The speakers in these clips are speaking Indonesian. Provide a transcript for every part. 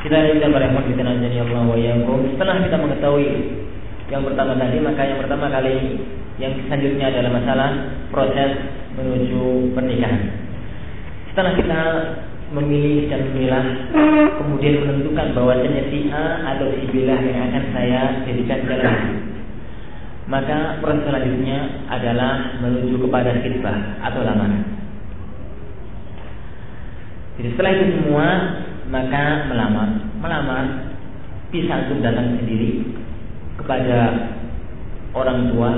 Kita kita berehmat kita najani Allah wa Setelah kita mengetahui yang pertama tadi, maka yang pertama kali yang selanjutnya adalah masalah proses menuju pernikahan. Setelah kita memilih dan memilah, kemudian menentukan bahwasanya si A atau si B yang akan saya jadikan jalan. Maka proses selanjutnya adalah menuju kepada khidbah atau lamaran. Jadi setelah itu semua, maka melamar. Melamar bisa untuk datang sendiri kepada orang tua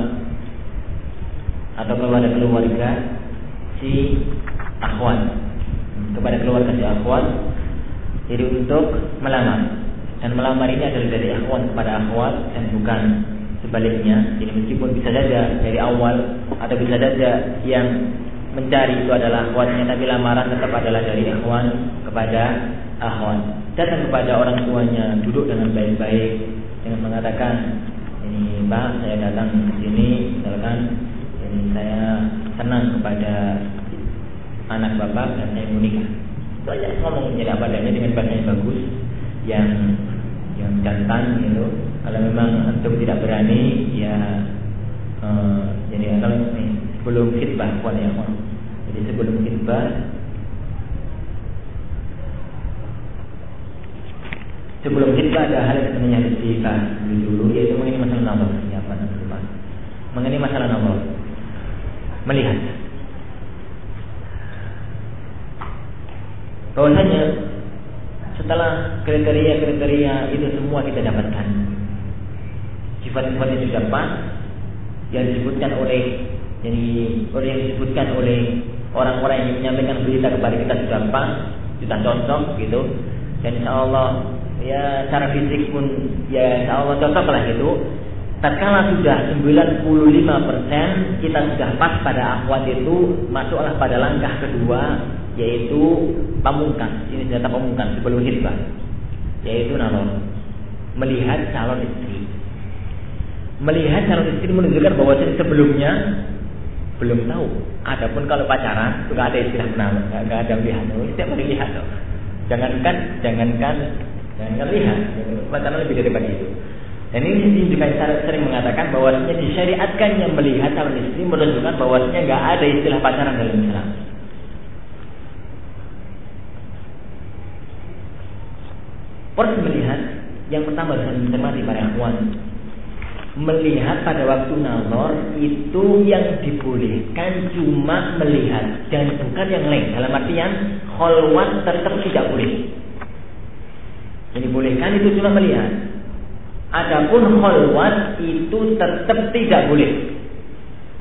atau kepada keluarga si akhwat kepada keluarga si akhwat jadi untuk melamar. Dan melamar ini adalah dari akhwat kepada akhwat dan bukan sebaliknya. Jadi meskipun bisa saja dari awal atau bisa saja yang mencari itu adalah akhwatnya tapi lamaran tetap adalah dari akhwat kepada akhwat datang kepada orang tuanya duduk dengan baik-baik dengan mengatakan ini Pak saya datang ke sini misalkan ini saya senang kepada anak bapak dan saya mau nikah. Itu aja ngomong jadi apa adanya dengan bahasa yang bagus, yang yang jantan gitu. Kalau memang antum tidak berani, ya uh, jadi kalau ini sebelum khidbah kuat ya Jadi sebelum khidbah Sebelum khidbah ada hal yang sebenarnya harus dibahas dulu yaitu mengenai masalah nomor. Ya, apa? Mengenai masalah nomor. Melihat bahwasanya setelah kriteria-kriteria itu semua kita dapatkan sifat-sifat itu sudah pas yang disebutkan oleh jadi oleh yang disebutkan oleh orang-orang yang menyampaikan berita kepada kita sudah pas sudah cocok gitu. Dan insya Allah ya secara fisik pun ya insya Allah cocok lah gitu. Tatkala sudah 95% kita sudah pas pada akhwat itu masuklah pada langkah kedua yaitu pamungkas. Ini senjata pamungkas sebelum hitbah yaitu nalon. Melihat calon istri. Melihat calon istri menunjukkan bahwa sebelumnya belum tahu. Adapun kalau pacaran itu ada istilah menalon nggak ada melihat setiap hari lihat loh jangankan jangankan jangankan lihat. Pacaran lebih daripada itu. Dan ini juga sering mengatakan bahwasanya disyariatkan yang melihat calon istri menunjukkan bahwasanya nggak ada istilah pacaran dalam Islam. Proses melihat yang pertama dengan mencermati para akhwan melihat pada waktu nazar itu yang dibolehkan cuma melihat dan bukan yang lain. Dalam artian kholwat tetap tidak boleh. Yang dibolehkan itu cuma melihat. Adapun kholwat itu tetap tidak boleh.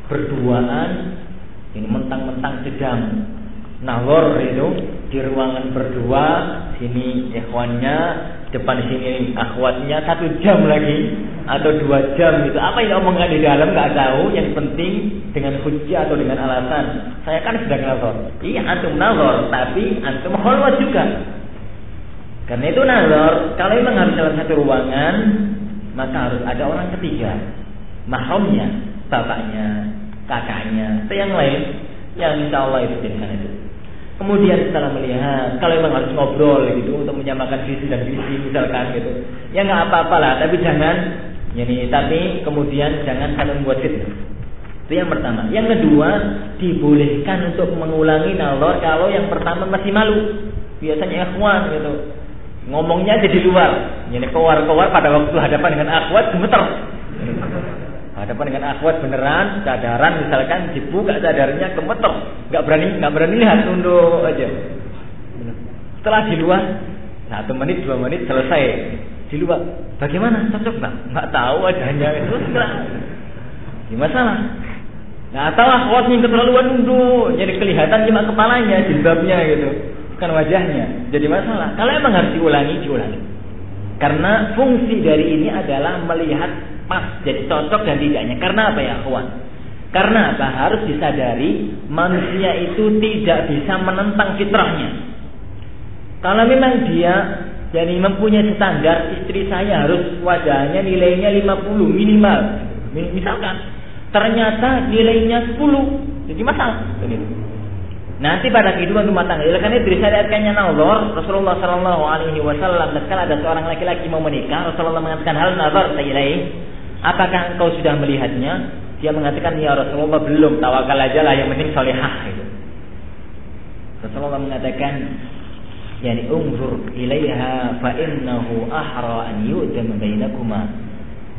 Berduaan ini mentang-mentang sedang nazar itu di ruangan berdua sini ikhwannya depan sini akhwatnya satu jam lagi atau dua jam itu apa yang omongan di dalam nggak tahu. Yang penting dengan hujah atau dengan alasan. Saya kan sedang nazar iya antum nazar tapi antum holwat juga. Karena itu nazar kalau memang harus dalam satu ruangan maka harus ada orang ketiga. Mahramnya bapaknya kakaknya atau yang lain. Yang insya Allah itu itu Kemudian setelah melihat, kalau memang harus ngobrol gitu untuk menyamakan visi dan visi misalkan gitu, ya nggak apa-apa lah. Tapi jangan, ini tapi kemudian jangan saling membuat fitnah. Itu yang pertama. Yang kedua, dibolehkan untuk mengulangi nalor kalau yang pertama masih malu. Biasanya ikhwan gitu. Ngomongnya jadi luar. Ini keluar-keluar pada waktu hadapan dengan akhwat gemeter hadapan dengan akhwat beneran cadaran misalkan dibuka cadarnya kemetok. Nggak berani nggak berani lihat tunduk aja. Setelah di luar satu menit dua menit selesai. Di luar bagaimana? Cocok nggak? Nggak tahu adanya itu. Enggak di masalah. Nggak tahu akhwatnya keterlaluan nunduk. Jadi kelihatan cuma kepalanya jilbabnya gitu. Bukan wajahnya. Jadi masalah. Kalau emang harus diulangi diulangi. Karena fungsi dari ini adalah melihat pas, jadi cocok dan tidaknya. Karena apa ya kawan? Karena apa? Harus disadari manusia itu tidak bisa menentang fitrahnya. Kalau memang dia jadi mempunyai standar istri saya harus wajahnya nilainya 50 minimal. Misalkan ternyata nilainya 10 jadi masalah. Nanti pada kehidupan rumah tangga, oleh karena itu disyariatkannya nazar, Rasulullah Shallallahu Alaihi Wasallam, tatkala ada seorang laki-laki mau menikah, Rasulullah mengatakan hal nazar sayilai, apakah engkau sudah melihatnya? Dia mengatakan ya Rasulullah belum, tawakal aja lah, yang penting solehah itu. Rasulullah mengatakan, yani umzur ilaiha fa innahu ahra an yu'dam bainakuma.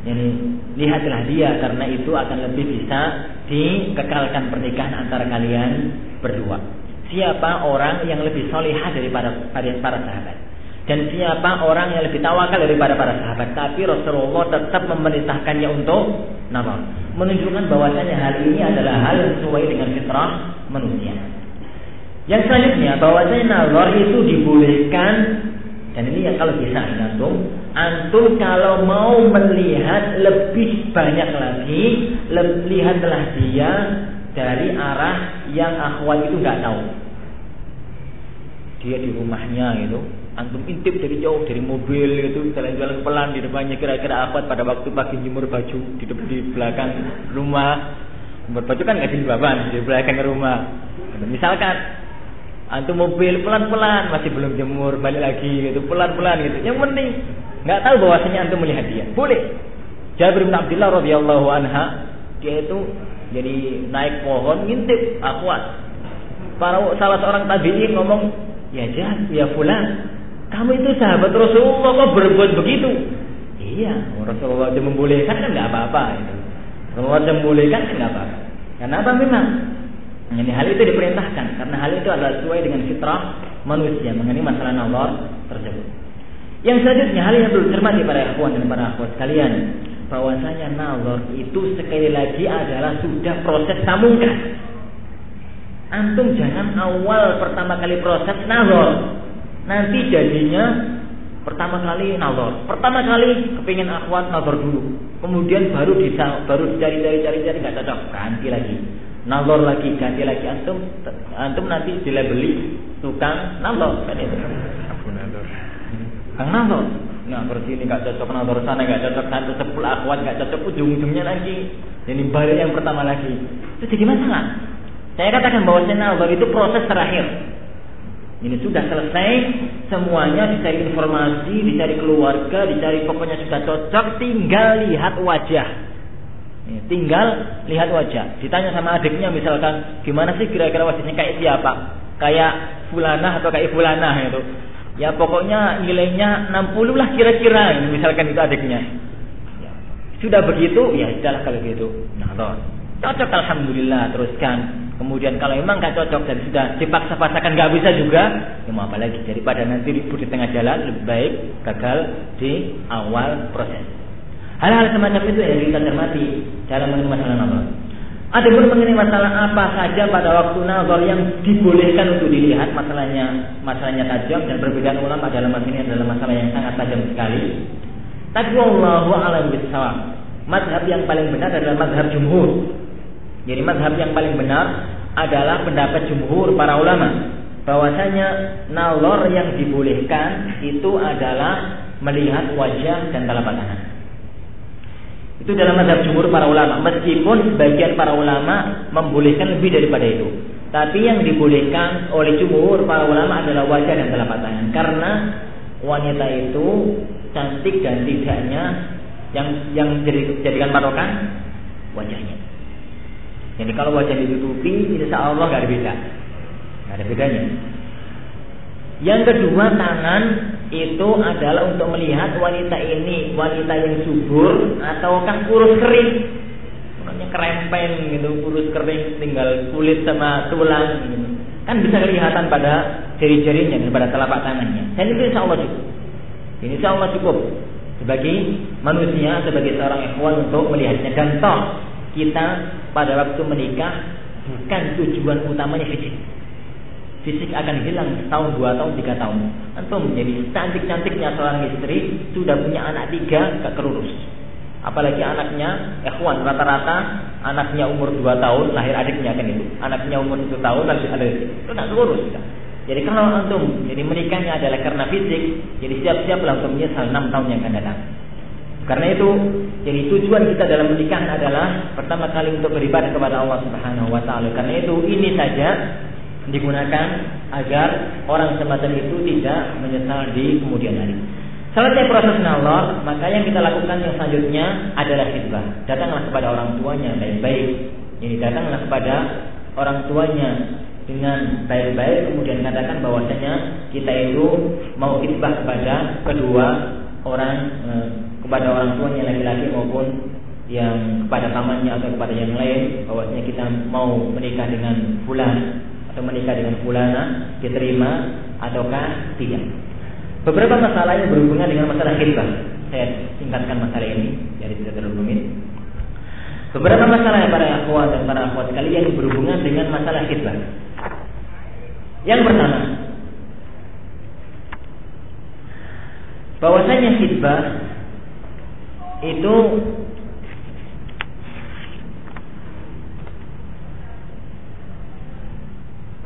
Yani lihatlah dia karena itu akan lebih bisa dikekalkan pernikahan antara kalian berdua. Siapa orang yang lebih solihah daripada para sahabat? Dan siapa orang yang lebih tawakal daripada para sahabat? Tapi Rasulullah tetap memerintahkannya untuk nama, menunjukkan bahwasanya hal ini adalah hal yang sesuai dengan fitrah manusia. Yang selanjutnya bahwasanya nazar itu dibolehkan dan ini yang kalau bisa antum, antum kalau mau melihat lebih banyak lagi, lihatlah dia dari arah yang akhwat itu nggak tahu. Dia di rumahnya gitu, antum intip dari jauh dari mobil itu jalan-jalan pelan di depannya kira-kira akhwat pada waktu pagi jemur baju di depan di belakang rumah. Jemur baju kan nggak di di belakang rumah. Misalkan antum mobil pelan-pelan masih belum jemur balik lagi gitu pelan-pelan gitu. Yang penting nggak tahu bahwasanya antum melihat dia. Boleh. Jabir bin Abdullah radhiyallahu anha dia itu jadi naik pohon ngintip akhwat. Para salah seorang tabi'in ngomong, "Ya Jah, ya fulan, kamu itu sahabat Rasulullah kok berbuat begitu?" Iya, Rasulullah sudah membolehkan kan nggak apa-apa itu. Rasulullah sudah membolehkan kan nggak apa-apa. Karena apa memang? Ini hal itu diperintahkan karena hal itu adalah sesuai dengan fitrah manusia mengenai masalah nazar tersebut. Yang selanjutnya hal yang perlu cermati para ikhwan dan para akhwat sekalian bahwasanya nazar itu sekali lagi adalah sudah proses tamungkan. Antum jangan awal pertama kali proses nazar. Nanti jadinya pertama kali nazar. Pertama kali kepingin akhwat nazar dulu. Kemudian baru bisa baru cari-cari cari-cari nggak cocok, ganti lagi. Nazar lagi, ganti lagi antum antum nanti dilabeli tukang nazar kan itu. Aku nazar. Kang nazar. Nah seperti ini nggak cocok nazar sana nggak cocok satu sepuluh akhwat nggak cocok ujung-ujungnya lagi. Jadi balik yang pertama lagi. Itu jadi masalah. Saya katakan bahwa nazar itu proses terakhir. Ini sudah selesai semuanya dicari informasi, dicari keluarga, dicari pokoknya sudah cocok, tinggal lihat wajah. Tinggal lihat wajah. Ditanya sama adiknya misalkan, gimana sih kira-kira wajahnya kayak siapa? Kayak fulanah atau kayak fulanah itu. Ya pokoknya nilainya 60 lah kira-kira misalkan itu adiknya. Ya. Sudah begitu, ya sudah kalau gitu. Nah, toh. Cocok alhamdulillah teruskan. Kemudian kalau memang nggak cocok dan sudah dipaksa-paksakan nggak bisa juga, ya mau apa lagi daripada nanti ribut di tengah jalan lebih baik gagal di awal proses. Hal-hal semacam itu yang kita cermati dalam mengenai masalah nazar. Ada pun mengenai masalah apa saja pada waktu nazar yang dibolehkan untuk dilihat masalahnya masalahnya tajam dan perbedaan ulama dalam masalah ini adalah masalah yang sangat tajam sekali. Tapi wallahu a'lam bishawab. Mazhab yang paling benar adalah mazhab jumhur. Jadi mazhab yang paling benar adalah pendapat jumhur para ulama bahwasanya nazar yang dibolehkan itu adalah melihat wajah dan telapak tangan. Itu dalam mazhab jumhur para ulama. Meskipun sebagian para ulama membolehkan lebih daripada itu. Tapi yang dibolehkan oleh jumhur para ulama adalah wajah dan telapak tangan. Karena wanita itu cantik dan tidaknya yang yang jadi, jadikan patokan wajahnya. Jadi kalau wajah ditutupi, insya Allah gak ada beda. Gak ada bedanya. Yang kedua tangan itu adalah untuk melihat wanita ini wanita yang subur ataukah kurus kering makanya kerempeng gitu kurus kering tinggal kulit sama tulang gitu. kan bisa kelihatan pada jari-jarinya dan pada telapak tangannya dan itu insya Allah cukup ini insya Allah cukup sebagai manusia sebagai seorang ikhwan untuk melihatnya dan toh kita pada waktu menikah bukan tujuan utamanya fisik fisik akan hilang setahun, dua tahun, tiga tahun. Antum menjadi cantik-cantiknya seorang istri sudah punya anak tiga gak kerurus. Apalagi anaknya, ikhwan rata-rata anaknya umur dua tahun lahir adiknya kan itu. Anaknya umur satu tahun lahir ada itu tak kerurus. Jadi kalau antum jadi menikahnya adalah karena fisik, jadi siap-siaplah untuk menyesal enam tahun yang akan datang. Karena itu, jadi tujuan kita dalam menikah adalah pertama kali untuk beribadah kepada Allah Subhanahu wa taala. Karena itu ini saja digunakan agar orang semacam itu tidak menyesal di kemudian hari. Selesai proses nalor, maka yang kita lakukan yang selanjutnya adalah khidbah. Datanglah kepada orang tuanya baik-baik. Ini datanglah kepada orang tuanya dengan baik-baik kemudian katakan bahwasanya kita itu mau khidbah kepada kedua orang eh, kepada orang tuanya laki-laki maupun yang kepada pamannya atau kepada yang lain bahwasanya kita mau menikah dengan fulan atau menikah dengan fulana diterima ataukah tidak. Beberapa masalah yang berhubungan dengan masalah khidbah. Saya singkatkan masalah ini, jadi tidak terlalu rumit. Beberapa masalah yang para akhwat dan para akhwat sekalian berhubungan dengan masalah khidbah. Yang pertama, bahwasanya khidbah itu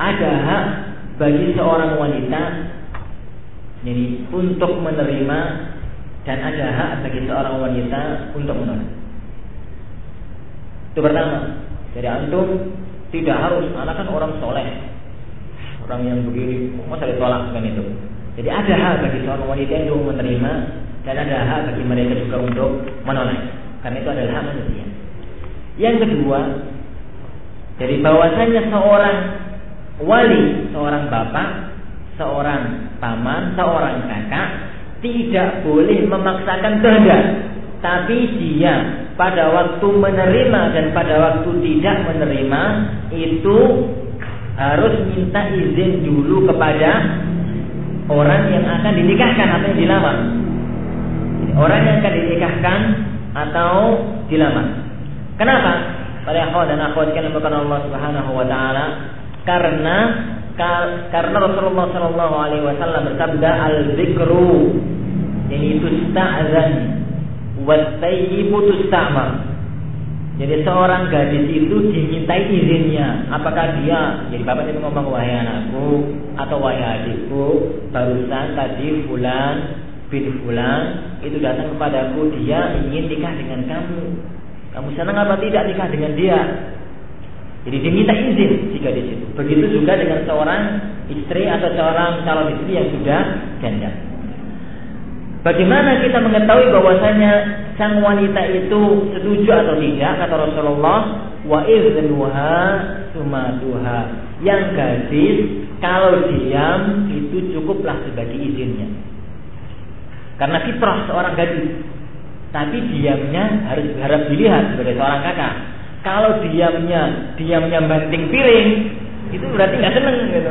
ada hak bagi seorang wanita jadi untuk menerima dan ada hak bagi seorang wanita untuk menolak. Itu pertama. Jadi antum tidak harus anak kan orang soleh, orang yang begini, masa ditolak kan itu. Jadi ada hak bagi seorang wanita yang menerima dan ada hak bagi mereka juga untuk menolak. Karena itu adalah hak manusia. Yang kedua, jadi bahwasanya seorang wali, seorang bapak seorang paman, seorang kakak tidak boleh memaksakan kehendak, tapi dia pada waktu menerima dan pada waktu tidak menerima itu harus minta izin dulu kepada orang yang akan dinikahkan atau yang dilamar. Orang yang akan dinikahkan atau dilamar. Kenapa? Para akhwat dan akhwat yang Allah Subhanahu wa taala karena karena Rasulullah Shallallahu Alaihi Wasallam bersabda al zikru ini tusta'zan watayyibu tusta'mar jadi seorang gadis itu dimintai izinnya. Apakah dia, jadi bapak itu ngomong wahai anakku atau wahai adikku, barusan tadi fulan bin fulan itu datang kepadaku, dia ingin nikah dengan kamu. Kamu senang apa tidak nikah dengan dia? Jadi diminta izin jika di situ. Begitu juga dengan seorang istri atau seorang calon istri yang sudah janda. Bagaimana kita mengetahui bahwasanya sang wanita itu setuju atau tidak? Kata Rasulullah, wa iznuha sumatuha. Yang gadis kalau diam itu cukuplah sebagai izinnya. Karena fitrah seorang gadis. Tapi diamnya harus harap dilihat sebagai seorang kakak kalau diamnya, diamnya banting piring, itu berarti nggak seneng gitu.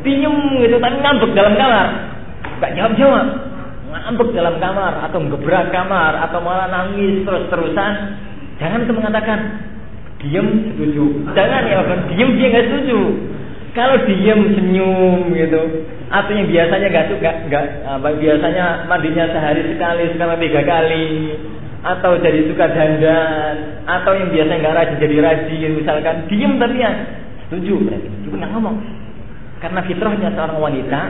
Pinyum gitu, tapi ngambek dalam kamar, nggak jawab jawab, ngambek dalam kamar atau gebrak kamar atau malah nangis terus terusan. Jangan itu mengatakan diam setuju. Jangan ya diam dia nggak setuju. Kalau diam senyum gitu, atau yang biasanya nggak suka, nggak apa biasanya mandinya sehari sekali, sekarang tiga kali, atau jadi suka dandan. Atau yang biasa nggak rajin jadi rajin misalkan. Diem tapi ya setuju berarti juga nggak ngomong. Karena fitrahnya seorang wanita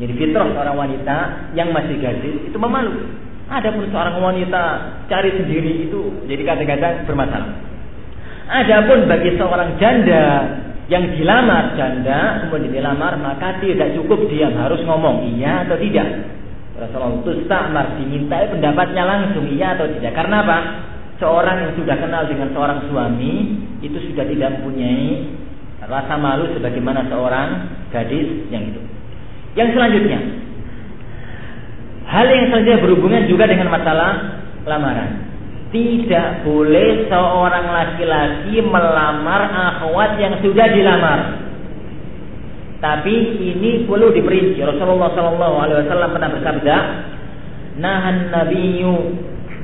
jadi fitrah seorang wanita yang masih gadis itu memalu. Ada pun seorang wanita cari sendiri itu jadi kadang-kadang bermasalah. Adapun bagi seorang janda yang dilamar janda kemudian dilamar maka tidak cukup dia harus ngomong iya atau tidak Rasulullah tustamar dimintai pendapatnya langsung iya atau tidak. Karena apa? Seorang yang sudah kenal dengan seorang suami itu sudah tidak mempunyai rasa malu sebagaimana seorang gadis yang itu. Yang selanjutnya, hal yang selanjutnya berhubungan juga dengan masalah lamaran. Tidak boleh seorang laki-laki melamar akhwat yang sudah dilamar. Tapi ini perlu diperinci. Rasulullah Shallallahu Alaihi Wasallam pernah bersabda, nahan nabiyyu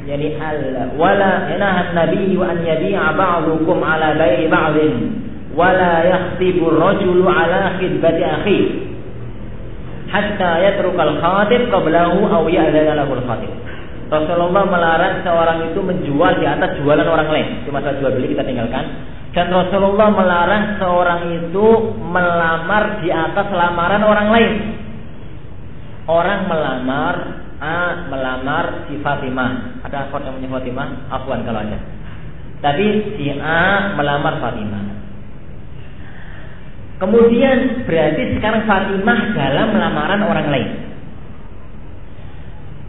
yani al wala nahan nabiyyu an yabi'a ba'dukum ala bai'i ba'din wala yakhtibu ar-rajulu ala khidbati akhi hatta yatruka al-khatib qablahu aw ya'dana lahu al-khatib. Rasulullah melarang seorang itu menjual di atas jualan orang lain. Cuma saat jual beli kita tinggalkan dan Rasulullah melarang seorang itu melamar di atas lamaran orang lain. Orang melamar A melamar si Fatimah. Ada akun yang namanya Fatimah? Afwan kalau ada. Tapi si A melamar Fatimah. Kemudian berarti sekarang Fatimah dalam lamaran orang lain.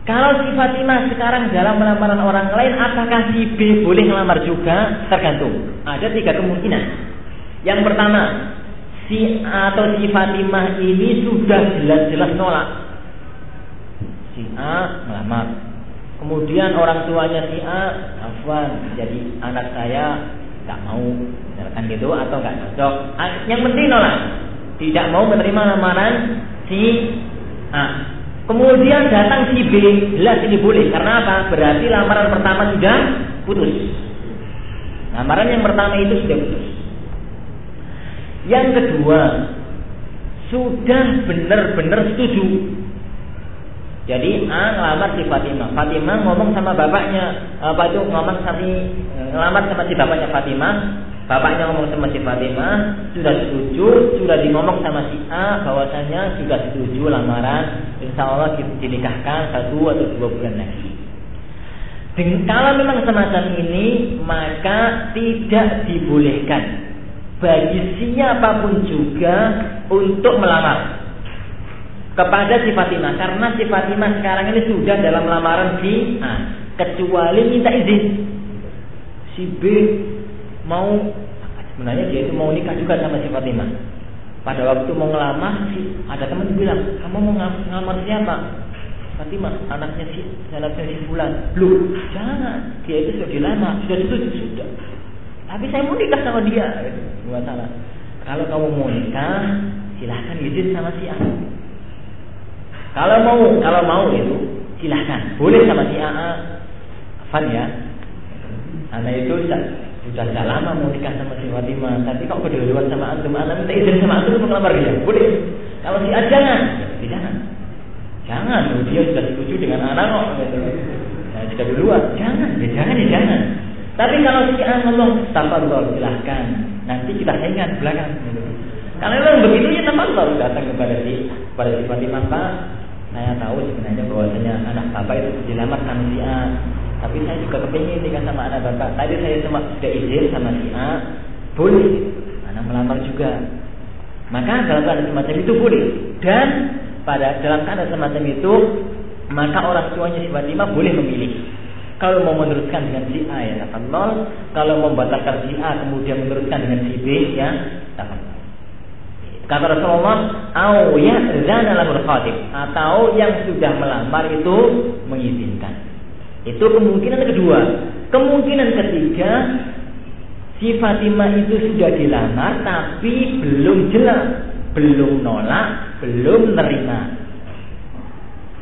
Kalau si Fatimah sekarang dalam lamaran orang lain, apakah si B boleh melamar juga? Tergantung. Ada tiga kemungkinan. Yang pertama, si A atau si Fatimah ini sudah jelas-jelas nolak. Si A melamar. Kemudian orang tuanya si A, Afwan, jadi anak saya nggak mau misalkan gitu atau nggak cocok yang penting nolak tidak mau menerima lamaran si A kemudian datang si B jelas ini boleh. Karena apa? Berarti lamaran pertama sudah putus. Lamaran yang pertama itu sudah putus. Yang kedua sudah benar-benar setuju. Jadi A ngelamar si Fatimah. Fatimah ngomong sama bapaknya, apa itu? Ngomong sama ngelamar sama si bapaknya Fatimah. Bapaknya ngomong sama si Fatimah, sudah setuju, sudah dimomong sama si A bahwasanya sudah setuju lamaran, insya Allah dinikahkan satu atau dua bulan lagi. Dan kalau memang semacam ini, maka tidak dibolehkan bagi siapa pun juga untuk melamar kepada si Fatimah karena si Fatimah sekarang ini sudah dalam lamaran si A kecuali minta izin si B mau sebenarnya dia itu mau nikah juga sama si Fatimah. Pada waktu mau ngelamar si ada teman bilang kamu mau ngelamar siapa? Fatimah anaknya si anaknya si Fulan. Lu jangan dia itu sudah dilamar sudah itu sudah. Tapi saya mau nikah sama dia. Nggak salah. Kalau kamu mau nikah silahkan izin sama si A. Kalau mau, kalau mau itu silahkan. Boleh sama si AA. Fan ya. Anak itu sudah tidak lama mau nikah sama si Fatimah. Tapi kok kedua sama antum, anak minta izin sama antum untuk melamar dia. Boleh. Kalau si A jangan, ya, jangan. Dia sudah setuju dengan anak kok. Gitu. Nah, sudah duluan, jangan, ya jangan, ya jangan. Tapi kalau si A ngomong, Allah silahkan. Nanti kita ingat belakang. Gitu. Kalau memang begitu ya Allah datang kepada si pada si Fatimah Pak saya tahu sebenarnya bahwasanya anak bapak itu dilamar sama si A tapi saya juga kepingin nikah sama anak bapak. Tadi saya cuma sudah izin sama si A. Boleh. Anak melamar juga. Maka dalam keadaan semacam itu boleh. Dan pada dalam keadaan semacam itu maka orang tuanya si Fatimah boleh memilih. Kalau mau meneruskan dengan si A ya Allah kalau membatalkan si A kemudian meneruskan dengan si B ya tak Kata Rasulullah, "Au khatib" atau yang sudah melamar itu mengizinkan. Itu kemungkinan kedua. Kemungkinan ketiga, si Fatimah itu sudah dilamar tapi belum jelas, belum nolak, belum nerima.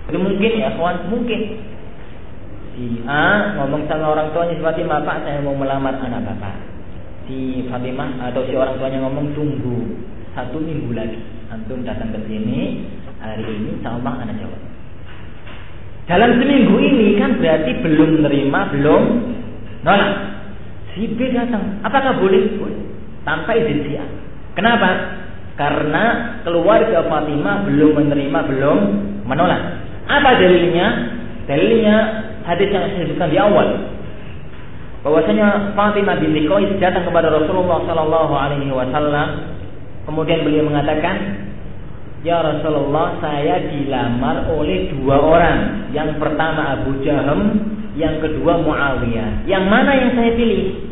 Itu mungkin ya, kawan, mungkin. Si A ngomong sama orang tuanya si Fatimah, "Pak, saya mau melamar anak Bapak." Si Fatimah atau si orang tuanya ngomong, "Tunggu." satu minggu lagi antum datang ke sini hari ini Allah anak jawab dalam seminggu ini kan berarti belum nerima belum nolak. Si B datang apakah boleh? Boleh. Tanpa izin si A kenapa? Karena keluarga Fatimah belum menerima belum menolak. Apa dalilnya? Dalilnya hadis yang saya sebutkan di awal. Bahwasanya Fatimah binti Qais datang kepada Rasulullah Sallallahu Alaihi Wasallam. Kemudian beliau mengatakan, Ya Rasulullah, saya dilamar oleh dua orang. Yang pertama Abu Jaham, yang kedua Muawiyah. Yang mana yang saya pilih?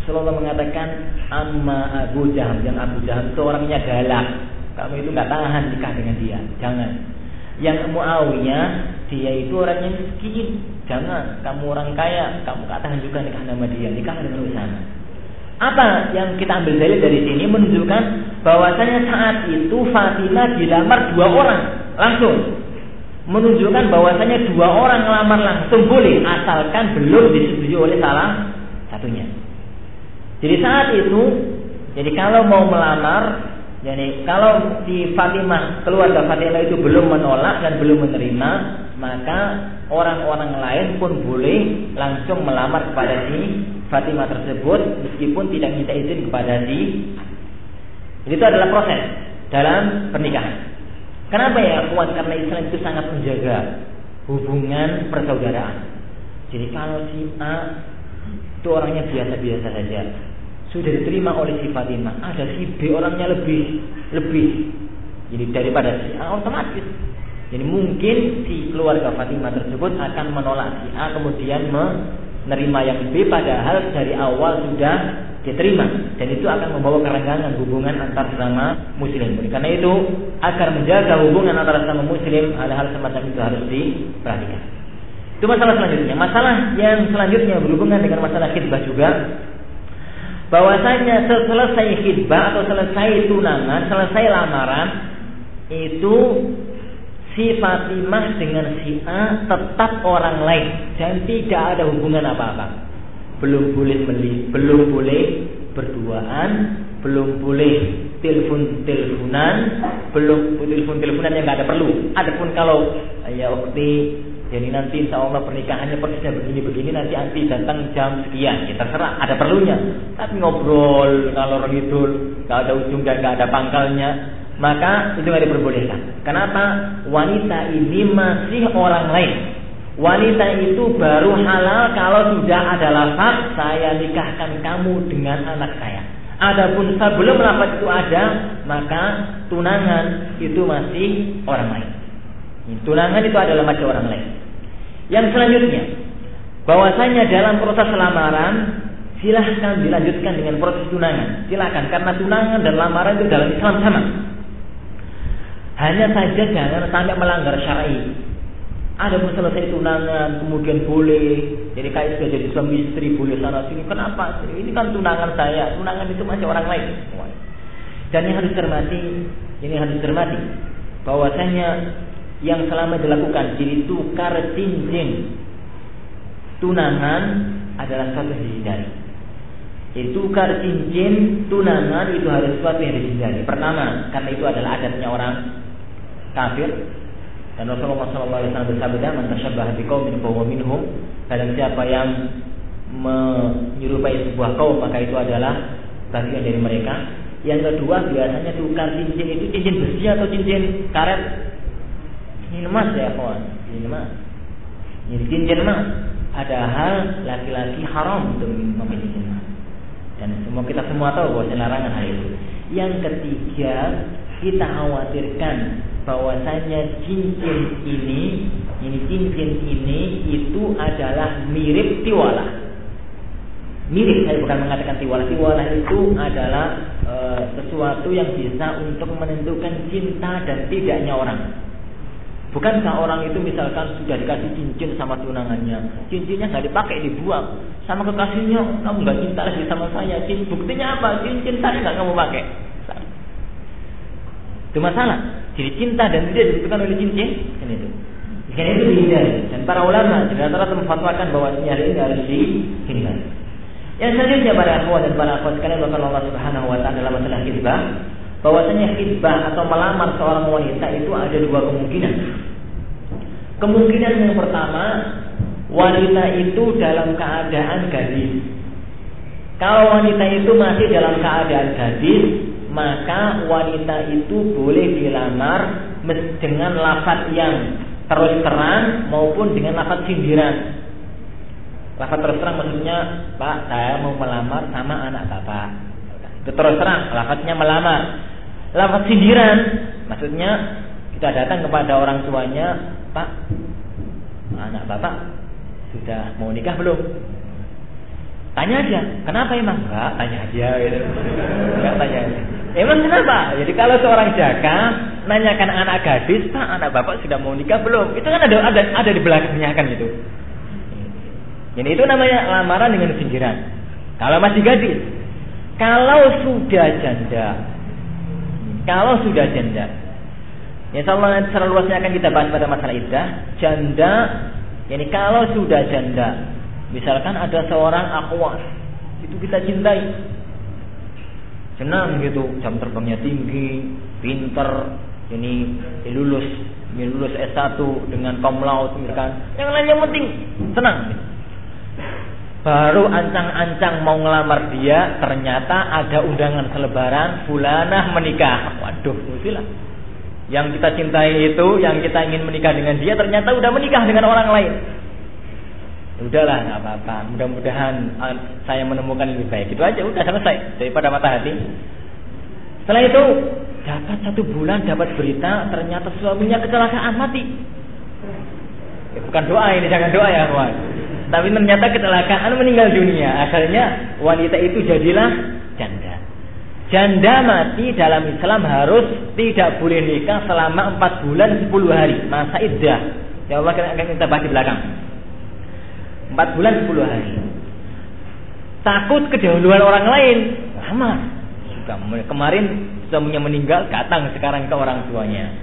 Rasulullah mengatakan, Amma Abu Jaham. Yang Abu Jaham itu orangnya galak. Kamu itu nggak tahan nikah dengan dia. Jangan. Yang Muawiyah, dia itu orangnya miskin. Jangan. Kamu orang kaya, kamu nggak tahan juga nikah sama dia. Nikah dengan usaha. Apa yang kita ambil dalil dari sini menunjukkan bahwasanya saat itu Fatimah dilamar dua orang langsung. Menunjukkan bahwasanya dua orang lamar langsung boleh asalkan belum disetujui oleh salah satunya. Jadi saat itu, jadi kalau mau melamar, jadi kalau si Fatimah keluarga Fatimah itu belum menolak dan belum menerima, maka orang-orang lain pun boleh langsung melamar kepada si Fatimah tersebut meskipun tidak minta izin kepada si itu adalah proses dalam pernikahan. Kenapa ya kuat? Karena Islam itu sangat menjaga hubungan persaudaraan. Jadi kalau si A itu orangnya biasa-biasa saja, sudah diterima oleh si Fatimah. Ada si B orangnya lebih lebih jadi daripada si A otomatis. Jadi mungkin si keluarga Fatimah tersebut akan menolak si A kemudian menerima yang B padahal dari awal sudah diterima dan itu akan membawa kerenggangan hubungan antar sesama muslim. Karena itu agar menjaga hubungan antara sesama muslim hal-hal semacam itu harus diperhatikan. Itu masalah selanjutnya. Masalah yang selanjutnya berhubungan dengan masalah khidbah juga bahwasanya selesai khidbah atau selesai tunangan, selesai lamaran itu si Fatimah dengan si A tetap orang lain dan tidak ada hubungan apa-apa. Belum boleh beli, belum boleh berduaan, belum boleh telepon-teleponan, belum telepon-teleponan yang nggak ada perlu. Adapun kalau ya waktu jadi nanti insya Allah pernikahannya persisnya begini-begini nanti anti datang jam sekian. Ya terserah, ada perlunya. Tapi ngobrol kalau orang itu nggak ada ujung dan nggak ada pangkalnya, maka itu nggak diperbolehkan. Kenapa? Wanita ini masih orang lain. Wanita itu baru halal kalau sudah ada lafaz saya nikahkan kamu dengan anak saya. Adapun sebelum lafaz itu ada, maka tunangan itu masih orang lain. Tunangan itu adalah masih orang lain. Yang selanjutnya, bahwasanya dalam proses lamaran silahkan dilanjutkan dengan proses tunangan. Silahkan karena tunangan dan lamaran itu dalam Islam sama. Hanya saja jangan sampai melanggar syar'i. Ada pun selesai tunangan, kemudian boleh. Jadi kayak sudah jadi suami istri, boleh sana sini. Kenapa? Ini kan tunangan saya. Tunangan itu masih orang lain. Dan yang harus cermati, ini harus cermati. Bahwasanya yang selama dilakukan jadi tukar cincin tunangan adalah suatu yang dihindari. Jadi tukar cincin tunangan itu harus suatu yang dihindari. Pertama, karena itu adalah adatnya orang kafir. Dan Rasulullah SAW bersabda, "Man tashabbaha biqaumin fahuwa minhum." Dan siapa yang menyerupai sebuah kaum maka itu adalah bagian dari mereka. Yang kedua biasanya tukar cincin itu cincin besi atau cincin karet ini emas ya kawan, ini emas. Ini cincin emas. hal laki-laki haram untuk memiliki emas. Dan semua kita semua tahu bahwa larangan hal itu. Yang ketiga, kita khawatirkan bahwasanya cincin ini, ini cincin ini itu adalah mirip tiwala. Mirip, saya bukan mengatakan tiwala. Tiwala itu adalah e, sesuatu yang bisa untuk menentukan cinta dan tidaknya orang. Bukankah orang itu misalkan sudah dikasih cincin sama tunangannya, cincinnya nggak dipakai dibuang, sama kekasihnya kamu nggak cinta lagi sama saya, cincin buktinya apa? Cincin saya nggak kamu pakai. Itu masalah. Jadi cinta dan tidak ditentukan oleh cincin, kan itu. Kan itu dihindari. Dan para ulama rata-rata memfatwakan bahwa hal ini harus dihindari. Yang selanjutnya para akhwat dan para akhwat sekalian bahkan Allah Subhanahu wa taala dalam masalah khidbah bahwasanya khidbah atau melamar seorang wanita itu ada dua kemungkinan. Kemungkinan yang pertama, wanita itu dalam keadaan gadis. Kalau wanita itu masih dalam keadaan gadis, maka wanita itu boleh dilamar dengan lafaz yang terus terang maupun dengan lafaz sindiran. Lafaz terus terang maksudnya, Pak, saya mau melamar sama anak bapak. Itu terus terang, lafaznya melamar. Lafaz sindiran maksudnya kita datang kepada orang tuanya pak anak bapak sudah mau nikah belum? Tanya aja kenapa emang? Enggak tanya aja gitu. Tanya aja emang kenapa jadi kalau seorang jaka nanyakan anak gadis pak anak bapak sudah mau nikah belum itu kan ada ada ada di belakangnya kan itu jadi itu namanya lamaran dengan sindiran kalau masih gadis kalau sudah janda kalau sudah janda. Insya Allah secara luasnya akan kita bahas pada masalah iddah. Janda, yani kalau sudah janda, misalkan ada seorang akhwat, itu kita cintai. Senang gitu, jam terbangnya tinggi, pinter, ini lulus, ini lulus S1 dengan kom laut, misalkan. Yang lain yang penting senang. Baru ancang-ancang mau ngelamar dia, ternyata ada undangan selebaran, bulanah menikah. Waduh, musilah. Yang kita cintai itu, yang kita ingin menikah dengan dia, ternyata udah menikah dengan orang lain. Udahlah nggak apa-apa. Mudah-mudahan uh, saya menemukan lebih baik. Itu aja udah selesai daripada mata hati. Setelah itu dapat satu bulan dapat berita ternyata suaminya kecelakaan mati. Ya, bukan doa ini jangan doa ya kawan. Tapi ternyata kecelakaan meninggal dunia. Akhirnya wanita itu jadilah janda. Janda mati dalam Islam harus tidak boleh nikah selama 4 bulan 10 hari. Masa iddah. Ya Allah akan kita bahas di belakang. 4 bulan 10 hari. Takut kedahuluan orang lain. Lama. Sudah kemarin suaminya meninggal, datang sekarang ke orang tuanya.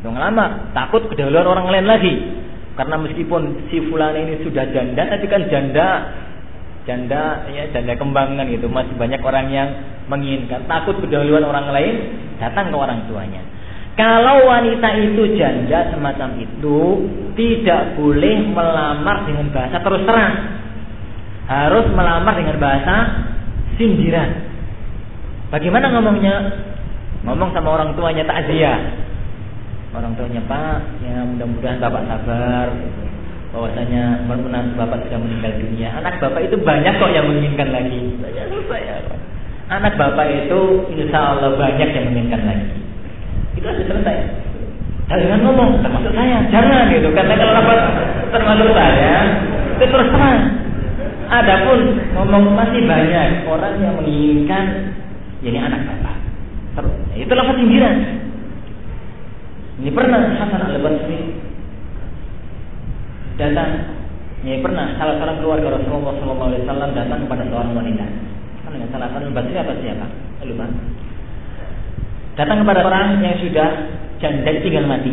Sudah lama, takut kedahuluan orang lain lagi. Karena meskipun si fulan ini sudah janda, tapi kan janda janda ya janda kembangan itu masih banyak orang yang menginginkan takut kedahuluan orang lain datang ke orang tuanya kalau wanita itu janda semacam itu tidak boleh melamar dengan bahasa terus terang harus melamar dengan bahasa sindiran bagaimana ngomongnya ngomong sama orang tuanya takziah orang tuanya pak ya mudah-mudahan bapak sabar bahwasanya menantu bapak sudah meninggal dunia. Anak bapak itu banyak kok yang menginginkan lagi. Saya. Anak bapak itu insya Allah banyak yang menginginkan lagi. Itu sudah selesai. Jangan ngomong termasuk saya, jangan gitu. Karena kalau dapat termasuk saya, itu terus terang. Adapun ngomong masih banyak orang yang menginginkan jadi anak bapak. Itu lapas sindiran. Ini pernah Hasan al-Basri datang ya pernah salah seorang keluarga Rasulullah SAW datang kepada seorang wanita kan dengan salah satu Basri apa siapa lupa datang kepada orang yang sudah janda tinggal mati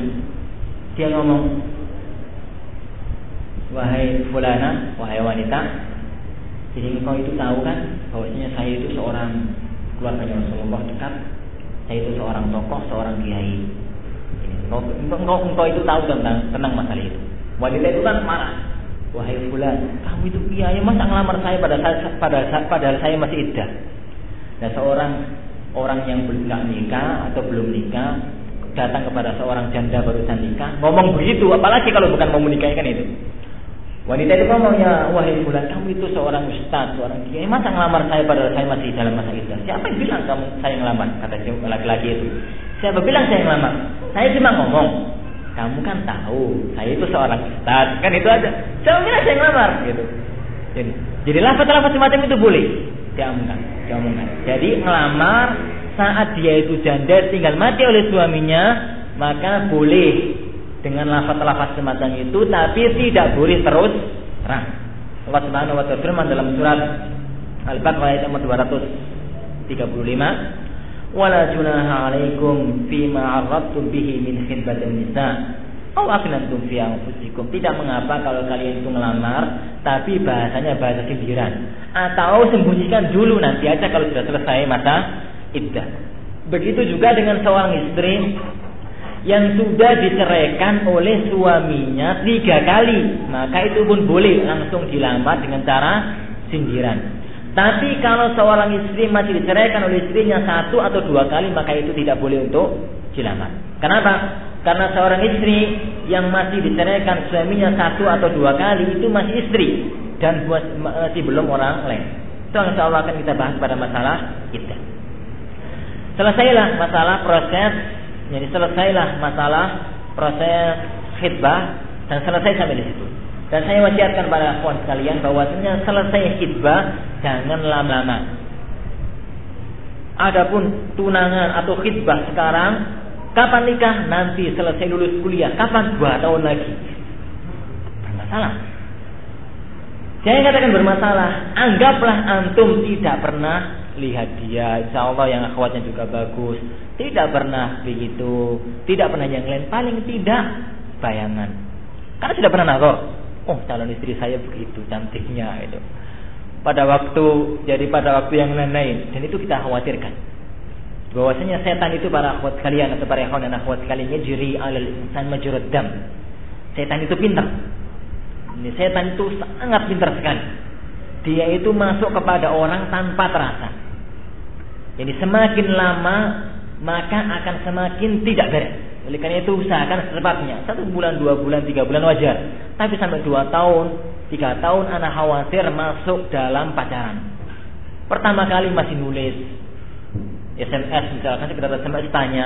dia ngomong wahai fulana wahai wanita jadi engkau itu tahu kan bahwasanya saya itu seorang keluarga Rasulullah dekat saya itu seorang tokoh seorang kiai engkau, engkau, engkau itu tahu tentang tentang masalah itu Wanita itu kan marah. Wahai fulan, kamu itu kiai masa ngelamar saya pada saat pada saat padahal saya masih iddah. Dan seorang orang yang belum nikah atau belum nikah datang kepada seorang janda barusan nikah ngomong begitu apalagi kalau bukan mau menikah kan itu. Wanita itu ngomong ya wahai fulan kamu itu seorang ustaz seorang kiai. Masa ngelamar saya padahal saya masih dalam masa iddah siapa yang bilang kamu saya ngelamar? Kata laki-laki itu. Siapa bilang saya ngelamar? Saya cuma ngomong. Kamu kan tahu saya itu seorang ustaz. Kan itu aja. Jangan bilang saya ngelamar gitu. Jadi jadi lafaz-lafaz semacam itu boleh diomongkan diomongkan jadi ngelamar saat dia itu janda tinggal mati oleh suaminya maka boleh dengan lafaz-lafaz semacam itu tapi tidak boleh terus terang. Allah Subhanahu wa taala firman dalam surat Al-Baqarah ayat nomor 235 wala junaha alaikum fima arradtum bihi min khidbatin nisa aknantum fi anfusikum. Tidak mengapa kalau kalian itu ngelamar tapi bahasanya bahasa sindiran. Atau sembunyikan dulu nanti aja kalau sudah selesai masa iddah. Begitu juga dengan seorang istri yang sudah diceraikan oleh suaminya tiga kali. Maka itu pun boleh langsung dilamar dengan cara sindiran. Tapi kalau seorang istri masih diceraikan oleh istrinya satu atau dua kali maka itu tidak boleh untuk dilamar. Kenapa? Karena seorang istri yang masih diceraikan suaminya satu atau dua kali itu masih istri dan masih belum orang lain. Itu insya Allah akan kita bahas pada masalah kita. Selesailah masalah proses, jadi selesailah masalah proses khidbah dan selesai sampai di situ. Dan saya wasiatkan pada kawan sekalian bahwasanya selesai khidbah jangan lama-lama. Adapun tunangan atau khidbah sekarang, kapan nikah? Nanti selesai lulus kuliah. Kapan? Dua tahun lagi. Bermasalah. Saya katakan bermasalah. Anggaplah antum tidak pernah lihat dia. Insya Allah yang akhwatnya juga bagus. Tidak pernah begitu. Tidak pernah yang lain. Paling tidak bayangan. Karena sudah pernah nazar oh calon istri saya begitu cantiknya itu pada waktu jadi pada waktu yang lain-lain dan itu kita khawatirkan bahwasanya setan itu para akhwat kalian atau para ikhwan dan akhwat kalian jiri alal insan majrad dam. Setan itu pintar. Ini setan itu sangat pintar sekali. Dia itu masuk kepada orang tanpa terasa. Jadi semakin lama maka akan semakin tidak beres. Oleh karena itu usahakan secepatnya. Satu bulan, dua bulan, tiga bulan wajar. Tapi sampai dua tahun Tiga tahun anak khawatir masuk dalam pacaran. Pertama kali masih nulis SMS misalkan sekedar SMS tanya.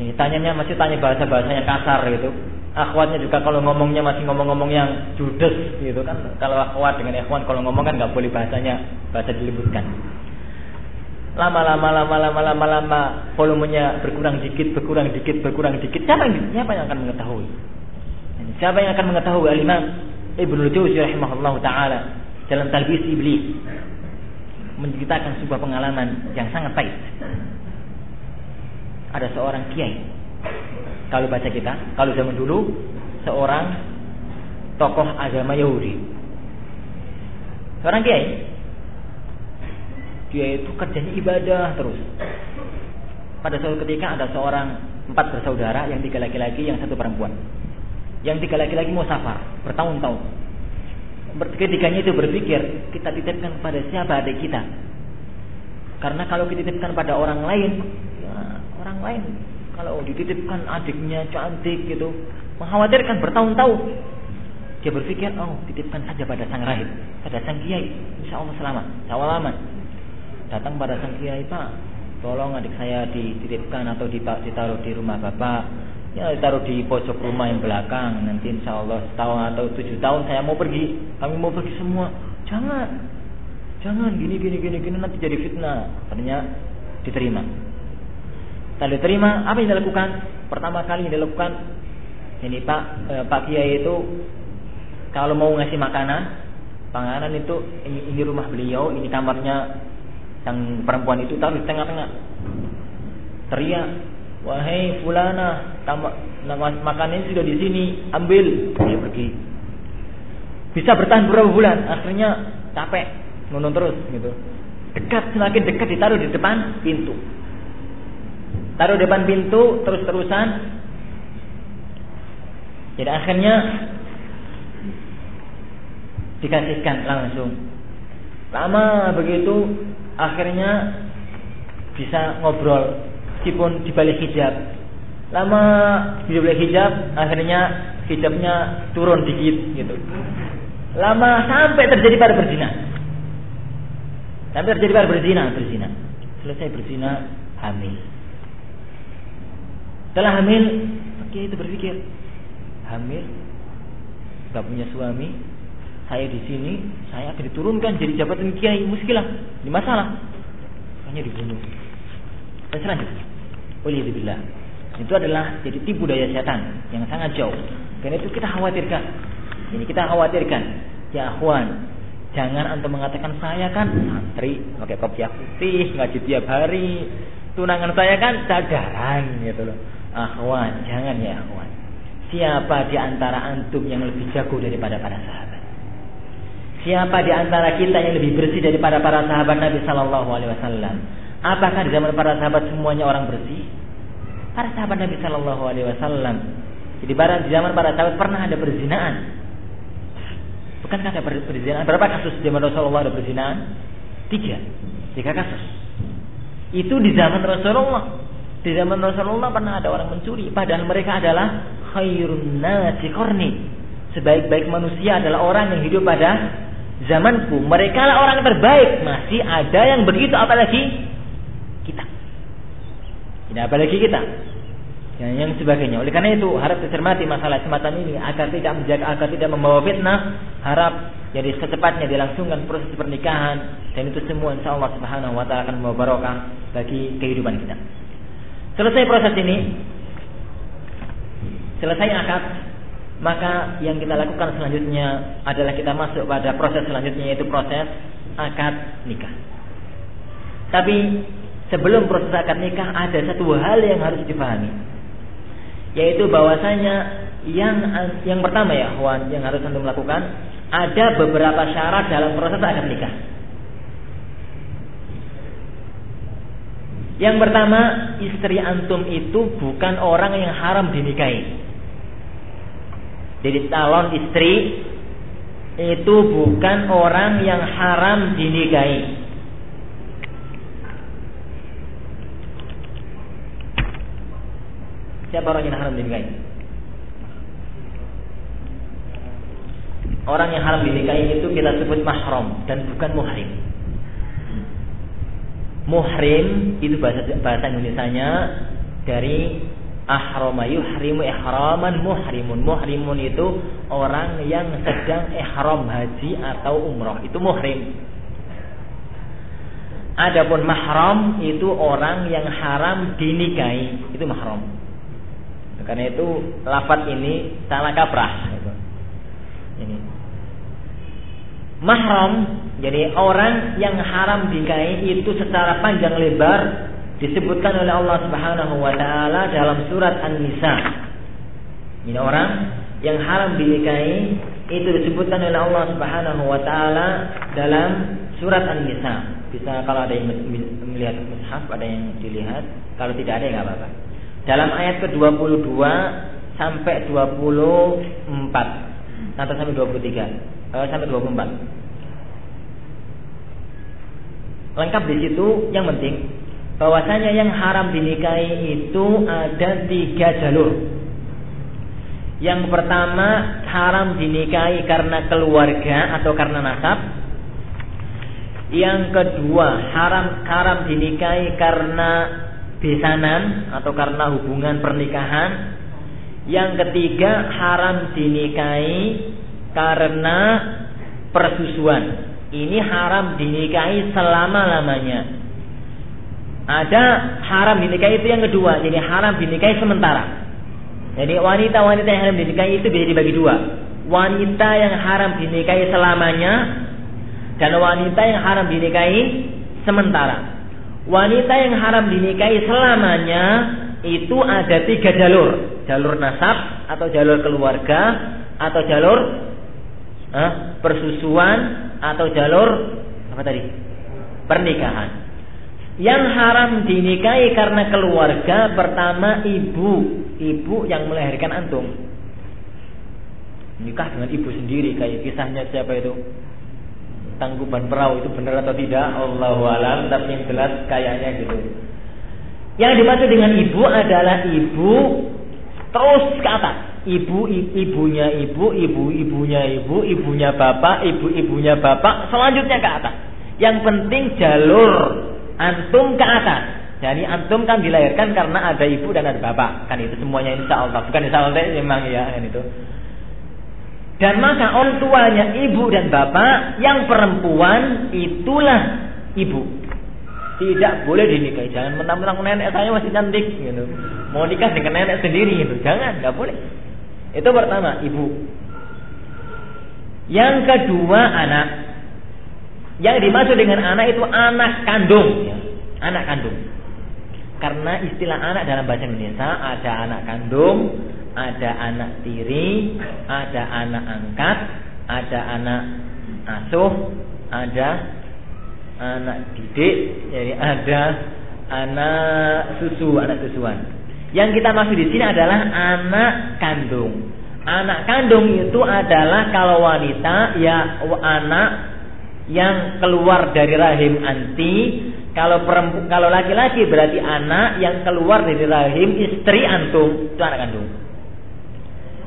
Ini tanyanya masih tanya bahasa-bahasanya kasar gitu. Akhwatnya juga kalau ngomongnya masih ngomong-ngomong yang judes gitu kan. Kalau akhwat dengan ikhwan kalau ngomong kan nggak boleh bahasanya bahasa dilembutkan. Lama-lama lama-lama lama-lama volumenya berkurang dikit, berkurang dikit, berkurang dikit. Siapa yang siapa yang akan mengetahui? Siapa yang akan mengetahui Al-Imam Ibnu Jauzi rahimahullah taala dalam Talbis Iblis menceritakan sebuah pengalaman yang sangat pahit. Ada seorang kiai. Kalau baca kita, kalau zaman dulu seorang tokoh agama Yahudi. Seorang kiai. Dia itu kerjanya ibadah terus. Pada suatu ketika ada seorang empat bersaudara yang tiga laki-laki yang satu perempuan. Yang tiga laki-laki mau safar bertahun-tahun. Ketiganya itu berpikir kita titipkan pada siapa adik kita. Karena kalau dititipkan pada orang lain, ya, orang lain kalau dititipkan adiknya cantik gitu, mengkhawatirkan bertahun-tahun. Dia berpikir, oh titipkan saja pada sang rahib, pada sang kiai, insya Allah selamat, insya Allah aman. Datang pada sang kiai, Pak, tolong adik saya dititipkan atau ditaruh di rumah bapak ya taruh di pojok rumah yang belakang. Nanti insya Allah setahun atau tujuh tahun saya mau pergi. Kami mau pergi semua. Jangan. Jangan. Gini gini gini gini. Nanti jadi fitnah. Ternyata diterima. Setelah diterima. Apa yang dilakukan? Pertama kali yang dilakukan ini Pak eh, Pak Kiai itu kalau mau ngasih makanan panganan itu ini, ini rumah beliau ini kamarnya yang perempuan itu taruh di tengah-tengah. Teriak Wahai fulana, nama makanan sudah di sini, ambil. Dia pergi. Bisa bertahan berapa bulan? Akhirnya capek, nonton terus gitu. Dekat semakin dekat ditaruh di depan pintu. Taruh depan pintu terus-terusan. Jadi akhirnya dikasihkan langsung. Lama begitu akhirnya bisa ngobrol meskipun di balik hijab. Lama di balik hijab, akhirnya hijabnya turun dikit gitu. Lama sampai terjadi pada berzina. Sampai terjadi pada berzina, berzina. Selesai berzina, hamil. Setelah hamil, Kiai itu berpikir, hamil, gak punya suami, saya di sini, saya akan diturunkan jadi jabatan kiai, muskilah, ini masalah. Hanya dibunuh. Dan selanjutnya, Waliyadzubillah. Itu adalah jadi tipu daya setan yang sangat jauh. Karena itu kita khawatirkan. Ini kita khawatirkan. Ya akhwan, jangan antum mengatakan saya kan santri pakai kopiah putih ngaji tiap hari. Tunangan saya kan cadaran gitu loh. Akhwan, jangan ya akhwan. Siapa di antara antum yang lebih jago daripada para sahabat? Siapa di antara kita yang lebih bersih daripada para sahabat Nabi Sallallahu Alaihi Wasallam? Apakah di zaman para sahabat semuanya orang bersih? Para sahabat Nabi Shallallahu Alaihi Wasallam. Jadi di zaman para sahabat pernah ada perzinaan. Bukankah ada perzinaan? Berapa kasus di zaman Rasulullah ada perzinaan? Tiga, tiga kasus. Itu di zaman Rasulullah. Di zaman Rasulullah pernah ada orang mencuri, padahal mereka adalah khairun nasi korni. Sebaik-baik manusia adalah orang yang hidup pada zamanku. Mereka lah orang terbaik. Masih ada yang begitu, apalagi. Tidak apalagi kita. Ya, yang sebagainya. Oleh karena itu harap dicermati masalah semacam ini agar tidak menjaga agar tidak membawa fitnah. Harap jadi secepatnya dilangsungkan proses pernikahan dan itu semua insya Allah Subhanahu Wa Taala akan membawa barokah bagi kehidupan kita. Selesai proses ini, selesai akad, maka yang kita lakukan selanjutnya adalah kita masuk pada proses selanjutnya yaitu proses akad nikah. Tapi sebelum proses akad nikah ada satu hal yang harus dipahami. Yaitu bahwasanya yang yang pertama ya Wan yang harus antum lakukan ada beberapa syarat dalam proses akad nikah. Yang pertama istri antum itu bukan orang yang haram dinikahi. Jadi calon istri itu bukan orang yang haram dinikahi Siapa orang yang haram dinikahi? orang yang haram dinikahi itu kita sebut mahram dan bukan muhrim. Muhrim itu bahasa bahasa Indonesianya dari ahrama yuhrimu ihraman muhrimun. Muhrimun itu orang yang sedang ihram haji atau umroh. Itu muhrim. Adapun mahram itu orang yang haram dinikahi. Itu mahram. Karena itu lafat ini salah kaprah. Ini. Mahram jadi orang yang haram dinikahi itu secara panjang lebar disebutkan oleh Allah Subhanahu wa taala dalam surat An-Nisa. Ini orang yang haram dinikahi itu disebutkan oleh Allah Subhanahu wa taala dalam surat An-Nisa. Bisa kalau ada yang melihat mushaf, ada yang dilihat, kalau tidak ada ya nggak apa-apa. Dalam ayat ke-22 sampai 24 sampai sampai 23 eh, sampai 24 lengkap di situ yang penting bahwasanya yang haram dinikahi itu ada tiga jalur. Yang pertama haram dinikahi karena keluarga atau karena nasab. Yang kedua haram haram dinikahi karena besanan atau karena hubungan pernikahan. Yang ketiga haram dinikahi karena persusuan ini haram dinikahi selama-lamanya. Ada haram dinikahi itu yang kedua, jadi haram dinikahi sementara. Jadi wanita-wanita yang haram dinikahi itu bisa dibagi dua. Wanita yang haram dinikahi selamanya dan wanita yang haram dinikahi sementara. Wanita yang haram dinikahi selamanya itu ada tiga jalur. Jalur nasab atau jalur keluarga atau jalur eh, persusuan atau jalur apa tadi? Pernikahan. Yang haram dinikahi karena keluarga pertama ibu, ibu yang melahirkan antum. Nikah dengan ibu sendiri kayak kisahnya siapa itu? Tangguban perahu itu benar atau tidak? Allahu alam, tapi yang jelas kayaknya gitu. Yang dimaksud dengan ibu adalah ibu terus ke atas ibu ibunya ibu, ibu ibunya ibu, ibunya bapak, ibu ibunya bapak, selanjutnya ke atas. Yang penting jalur antum ke atas. Jadi antum kan dilahirkan karena ada ibu dan ada bapak, kan itu semuanya insya Allah. Bukan insya Allah memang ya kan itu. Dan maka orang tuanya ibu dan bapak yang perempuan itulah ibu. Tidak boleh dinikahi. Jangan mentang-mentang nenek saya masih cantik gitu. Mau nikah dengan nenek sendiri gitu. Jangan, nggak boleh. Itu pertama, ibu. Yang kedua, anak. Yang dimaksud dengan anak itu anak kandung, ya. anak kandung. Karena istilah anak dalam bahasa Indonesia ada anak kandung, ada anak tiri, ada anak angkat, ada anak asuh, ada anak didik, jadi ada anak susu, anak susuan. Yang kita maksud di sini adalah anak kandung. Anak kandung itu adalah kalau wanita ya anak yang keluar dari rahim anti. Kalau perempu, kalau laki-laki berarti anak yang keluar dari rahim istri antum itu anak kandung.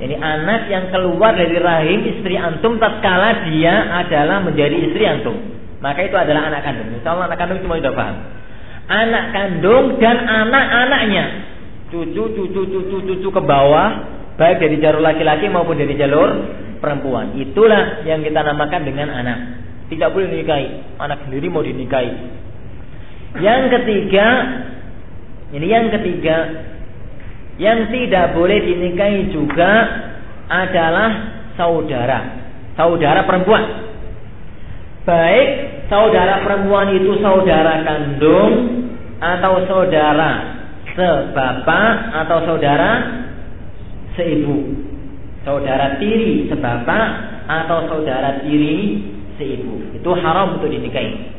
Jadi anak yang keluar dari rahim istri antum tatkala dia adalah menjadi istri antum. Maka itu adalah anak kandung. Misalnya anak kandung cuma sudah paham. Anak kandung dan anak-anaknya cucu, cucu, cucu, cucu ke bawah, baik dari jalur laki-laki maupun dari jalur perempuan. Itulah yang kita namakan dengan anak. Tidak boleh dinikahi. Anak sendiri mau dinikahi. Yang ketiga, ini yang ketiga, yang tidak boleh dinikahi juga adalah saudara. Saudara perempuan. Baik saudara perempuan itu saudara kandung atau saudara sebapak atau saudara seibu. Saudara tiri sebapak atau saudara tiri seibu. Itu haram untuk dinikahi.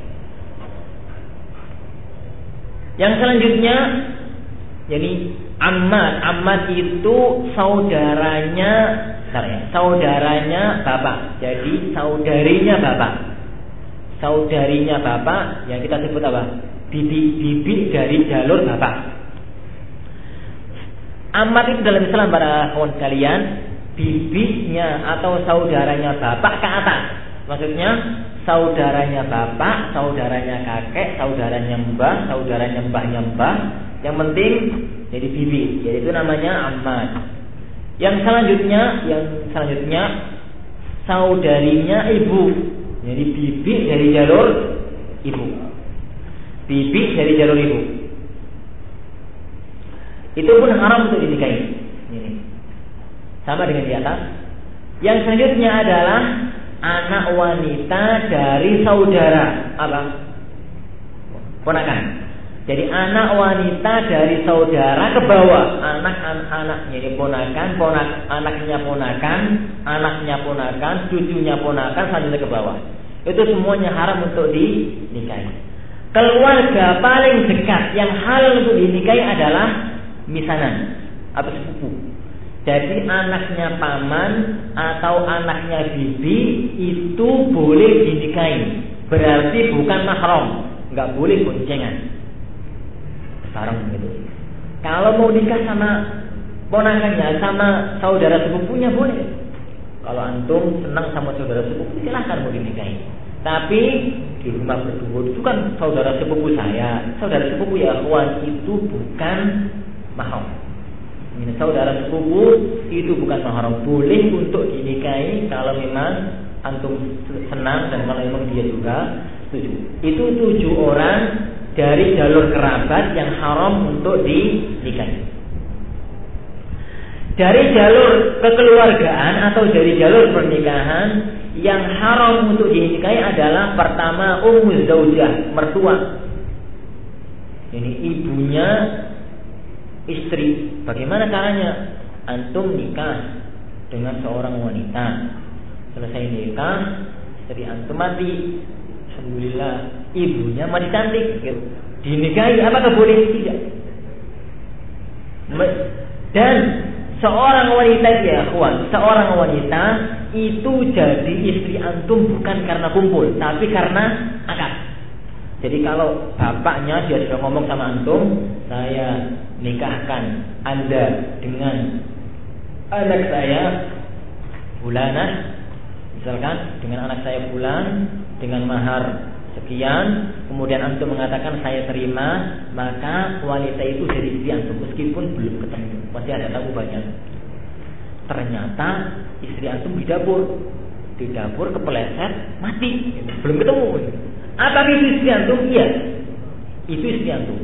Yang selanjutnya jadi amat amat itu saudaranya ya, saudaranya bapak. Jadi saudarinya bapak. Saudarinya bapak yang kita sebut apa? Bibi bibi dari jalur bapak. Amat itu dalam Islam para kawan sekalian bibinya atau saudaranya bapak ke atas. Maksudnya saudaranya bapak, saudaranya kakek, saudaranya mbah, saudaranya mbahnya mbah. Yang penting jadi bibi, yaitu namanya amat. Yang selanjutnya, yang selanjutnya saudarinya ibu. Jadi bibi dari jalur ibu. Bibi dari jalur ibu. Itu pun haram untuk dinikahi. Ini. Sama dengan di atas. Yang selanjutnya adalah anak wanita dari saudara apa? Ponakan. Jadi anak wanita dari saudara ke bawah, anak anak anaknya ini ponakan, ponak anaknya ponakan, anaknya ponakan, cucunya ponakan, selanjutnya ke bawah. Itu semuanya haram untuk dinikahi. Keluarga paling dekat yang halal untuk dinikahi adalah misanan atau sepupu. Jadi anaknya paman atau anaknya bibi itu boleh dinikahi. Berarti bukan mahram, nggak boleh boncengan. Sarang gitu. Kalau mau nikah sama ponakannya, sama saudara sepupunya boleh. Kalau antum senang sama saudara sepupu, silahkan mau dinikahi. Tapi di rumah berdua itu kan saudara sepupu saya, saudara sepupu ya kawan itu bukan mahram. Ini saudara sepupu itu bukan mahram. Boleh untuk dinikahi kalau memang antum senang dan kalau memang dia juga setuju. Itu tujuh orang dari jalur kerabat yang haram untuk dinikahi. Dari jalur kekeluargaan atau dari jalur pernikahan yang haram untuk dinikahi adalah pertama ummu zaujah, mertua. Ini ibunya istri. Bagaimana caranya? Antum nikah dengan seorang wanita. Selesai nikah, istri antum mati. Alhamdulillah, ibunya masih cantik. Gitu. Dinikahi, apakah boleh? Tidak. Dan seorang wanita ya, kawan, seorang wanita itu jadi istri antum bukan karena kumpul, tapi karena akad. Jadi kalau bapaknya dia sudah ngomong sama antum, saya nikahkan Anda dengan anak saya Bulana, misalkan dengan anak saya Bulan dengan mahar sekian, kemudian antum mengatakan saya terima, maka wanita itu jadi istri antum meskipun belum ketemu, masih ada tamu banyak. Ternyata istri antum di dapur, di dapur kepeleset mati, belum ketemu. Apa itu istri antum? Iya. Itu istri antum.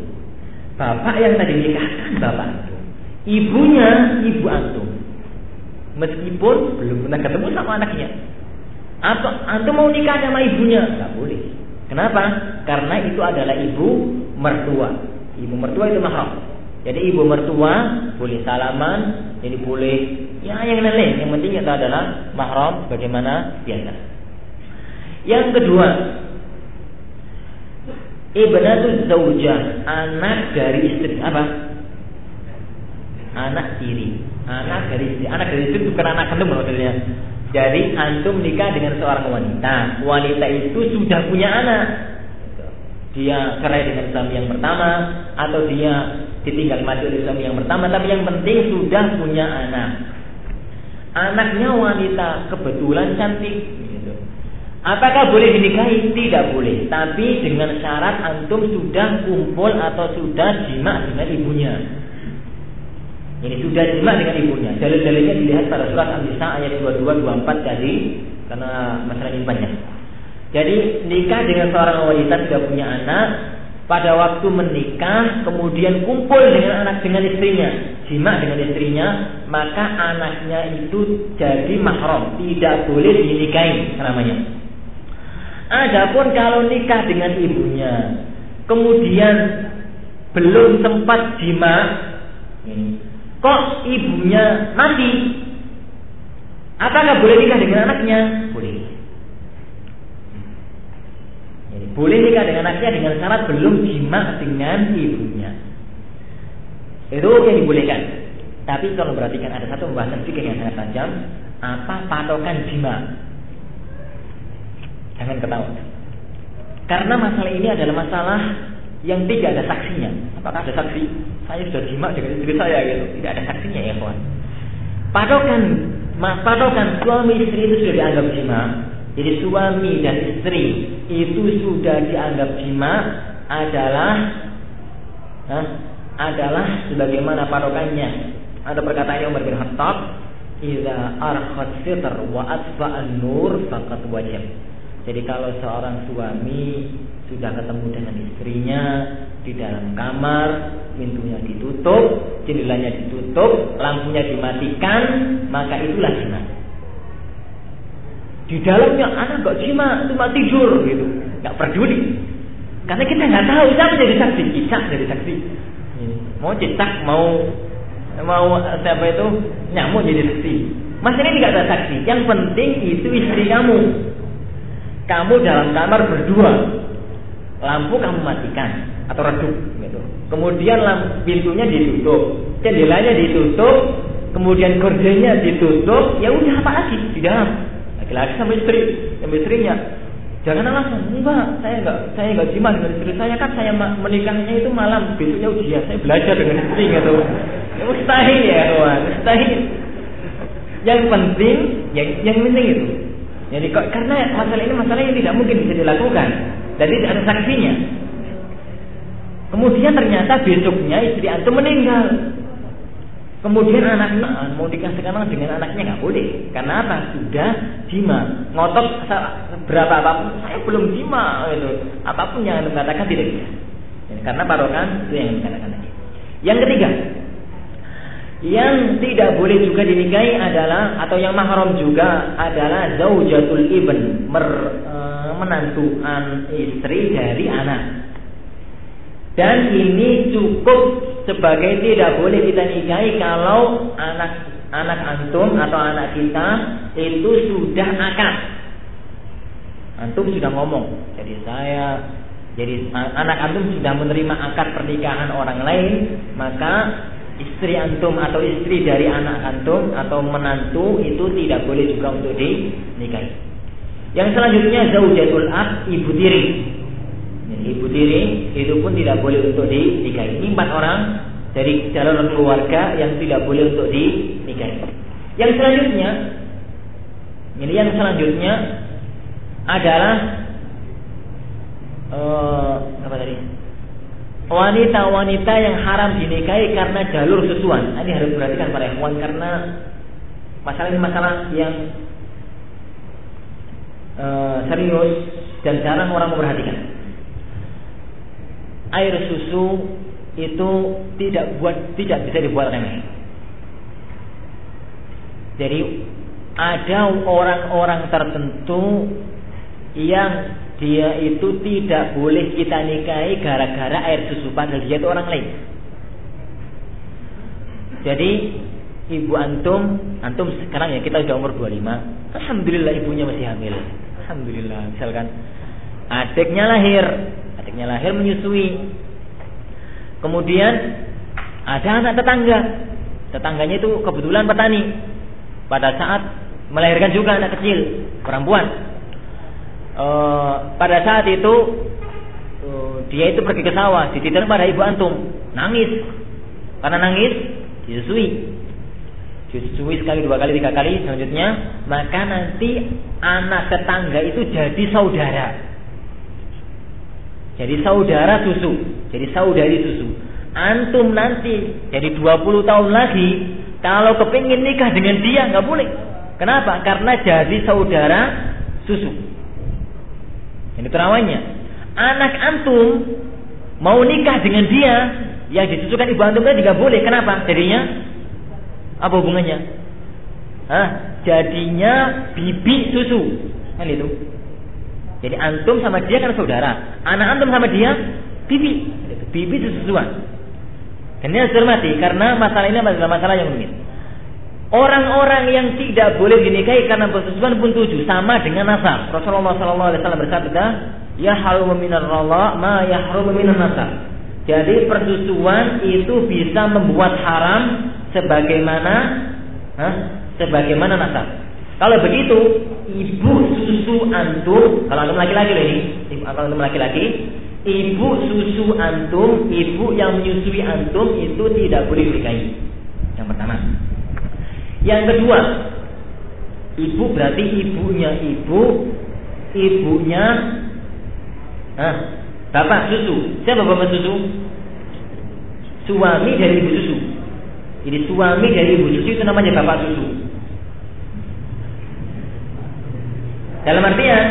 Bapak yang tadi nikahkan bapak antum. Ibunya ibu antum. Meskipun belum pernah ketemu sama anaknya. Atau antum mau nikah sama ibunya? Tidak boleh. Kenapa? Karena itu adalah ibu mertua. Ibu mertua itu mahal. Jadi ibu mertua boleh salaman, jadi boleh ya yang lain. Yang penting itu adalah mahram bagaimana biasa. Yang kedua, Ibnatu zaujah, anak dari istri apa? Anak tiri, anak dari istri. Anak dari istri bukan anak kandung maksudnya. Jadi antum nikah dengan seorang wanita. Wanita itu sudah punya anak. Dia cerai dengan suami yang pertama atau dia ditinggal mati oleh suami yang pertama, tapi yang penting sudah punya anak. Anaknya wanita kebetulan cantik, Apakah boleh dinikahi? Tidak boleh. Tapi dengan syarat antum sudah kumpul atau sudah jima dengan ibunya. Ini sudah jima dengan ibunya. Dalil-dalilnya dilihat pada surat An-Nisa ayat 22 24 tadi karena masalah ini banyak. Jadi nikah dengan seorang wanita sudah punya anak, pada waktu menikah kemudian kumpul dengan anak dengan istrinya, jima dengan istrinya, maka anaknya itu jadi mahram, tidak boleh dinikahi namanya. Adapun kalau nikah dengan ibunya, kemudian belum sempat jima, kok ibunya mati, apakah boleh nikah dengan anaknya? Boleh. Jadi, boleh nikah dengan anaknya dengan syarat belum jima dengan ibunya. Itu yang dibolehkan. Tapi kalau perhatikan ada satu pembahasan fikih yang sangat tajam, apa patokan jima? Jangan ketawa. Karena masalah ini adalah masalah yang tidak ada saksinya. Apakah ada saksi? Saya sudah jima dengan istri saya gitu. Tidak ada saksinya ya kawan. Padokan patokan suami istri itu sudah dianggap jima. Jadi suami dan istri itu sudah dianggap jima adalah huh, adalah sebagaimana patokannya. Ada perkataan Umar bin Khattab, "Idza arkhat sitr wa atfa an-nur faqad wajib." Jadi kalau seorang suami sudah ketemu dengan istrinya di dalam kamar, pintunya ditutup, jendelanya ditutup, lampunya dimatikan, maka itulah zina. Di dalamnya anak gak jima, cuma tidur gitu, nggak peduli. Karena kita nggak tahu siapa jadi saksi, kita jadi saksi. Mau cetak, mau mau siapa itu nyamuk jadi saksi. Mas ini tidak ada saksi. Yang penting itu istri kamu. Kamu dalam kamar berdua, lampu kamu matikan atau redup gitu. Kemudian lampu pintunya ditutup, jendelanya ditutup, kemudian gordennya ditutup, ya udah apa lagi di dalam? Laki-laki sama istri, sama istrinya. Jangan alasan, enggak, saya enggak, saya enggak jimat dengan istri saya kan saya menikahnya itu malam, besoknya ujian, saya belajar dengan istri gitu. Ya, mustahil ya kawan, mustahil. Yang penting, yang yang penting itu. Jadi karena masalah ini masalah yang tidak mungkin bisa dilakukan, jadi tidak ada saksinya. Kemudian ternyata besoknya istri antum meninggal. Kemudian anaknya mau dikasihkan dengan anaknya nggak boleh. Karena apa? Sudah jima. Ngotot berapa apa pun, saya belum jima. Gitu. Apa pun yang anda katakan tidak bisa. Karena parokan itu yang dikatakan lagi. Yang ketiga, yang tidak boleh juga dinikahi adalah atau yang mahram juga adalah zaujatul ibn mer, e, menantuan istri dari anak. Dan ini cukup sebagai tidak boleh kita nikahi kalau anak anak antum atau anak kita itu sudah akad. Antum sudah ngomong. Jadi saya jadi anak antum sudah menerima akad pernikahan orang lain, maka istri antum atau istri dari anak antum atau menantu itu tidak boleh juga untuk dinikahi. Yang selanjutnya zaujatul ab ibu tiri ibu tiri itu pun tidak boleh untuk dinikahi. Ini empat orang dari calon keluarga yang tidak boleh untuk dinikahi. Yang selanjutnya, ini yang selanjutnya adalah uh, apa tadi? Wanita-wanita yang haram dinikahi karena jalur susuan. Nah, ini harus perhatikan para ikhwan karena masalah ini masalah yang uh, serius dan jarang orang memperhatikan air susu itu tidak buat tidak bisa dibuat remeh. Jadi ada orang-orang tertentu yang dia itu tidak boleh kita nikahi gara-gara air susu padahal dia itu orang lain. Jadi ibu antum, antum sekarang ya kita sudah umur 25. Alhamdulillah ibunya masih hamil. Alhamdulillah. Misalkan adiknya lahir, Adiknya lahir menyusui. Kemudian ada anak tetangga. Tetangganya itu kebetulan petani. Pada saat melahirkan juga anak kecil, perempuan. E, pada saat itu e, dia itu pergi ke sawah, dititip pada ibu antum, nangis. Karena nangis, disusui. Disusui sekali, dua kali, tiga kali, selanjutnya maka nanti anak tetangga itu jadi saudara. Jadi saudara susu, jadi saudari susu. Antum nanti jadi 20 tahun lagi kalau kepingin nikah dengan dia nggak boleh. Kenapa? Karena jadi saudara susu. Ini terawanya. Anak antum mau nikah dengan dia yang disusukan ibu antum kan juga boleh. Kenapa? Jadinya apa hubungannya? Hah? Jadinya bibi susu. Kan itu. Jadi antum sama dia kan saudara. Anak antum sama dia bibi. Bibi sesuatu. Dan ini harus dihormati karena masalah ini adalah masalah yang rumit. Orang-orang yang tidak boleh dinikahi karena bersusuan pun tujuh sama dengan nasab. Rasulullah SAW bersabda, ya harum minar rala ma yahrum minan nasab. Jadi persusuan itu bisa membuat haram sebagaimana huh, sebagaimana nasab. Kalau begitu, ibu susu antum, kalau antum laki-laki loh ini, kalau antum laki-laki, ibu susu antum, ibu yang menyusui antum itu tidak boleh dinikahi. Yang pertama. Yang kedua, Ibu berarti ibunya ibu, ibunya ah, bapak susu. Siapa bapak susu? Suami dari ibu susu. Jadi suami dari ibu susu itu namanya bapak susu. Dalam artian,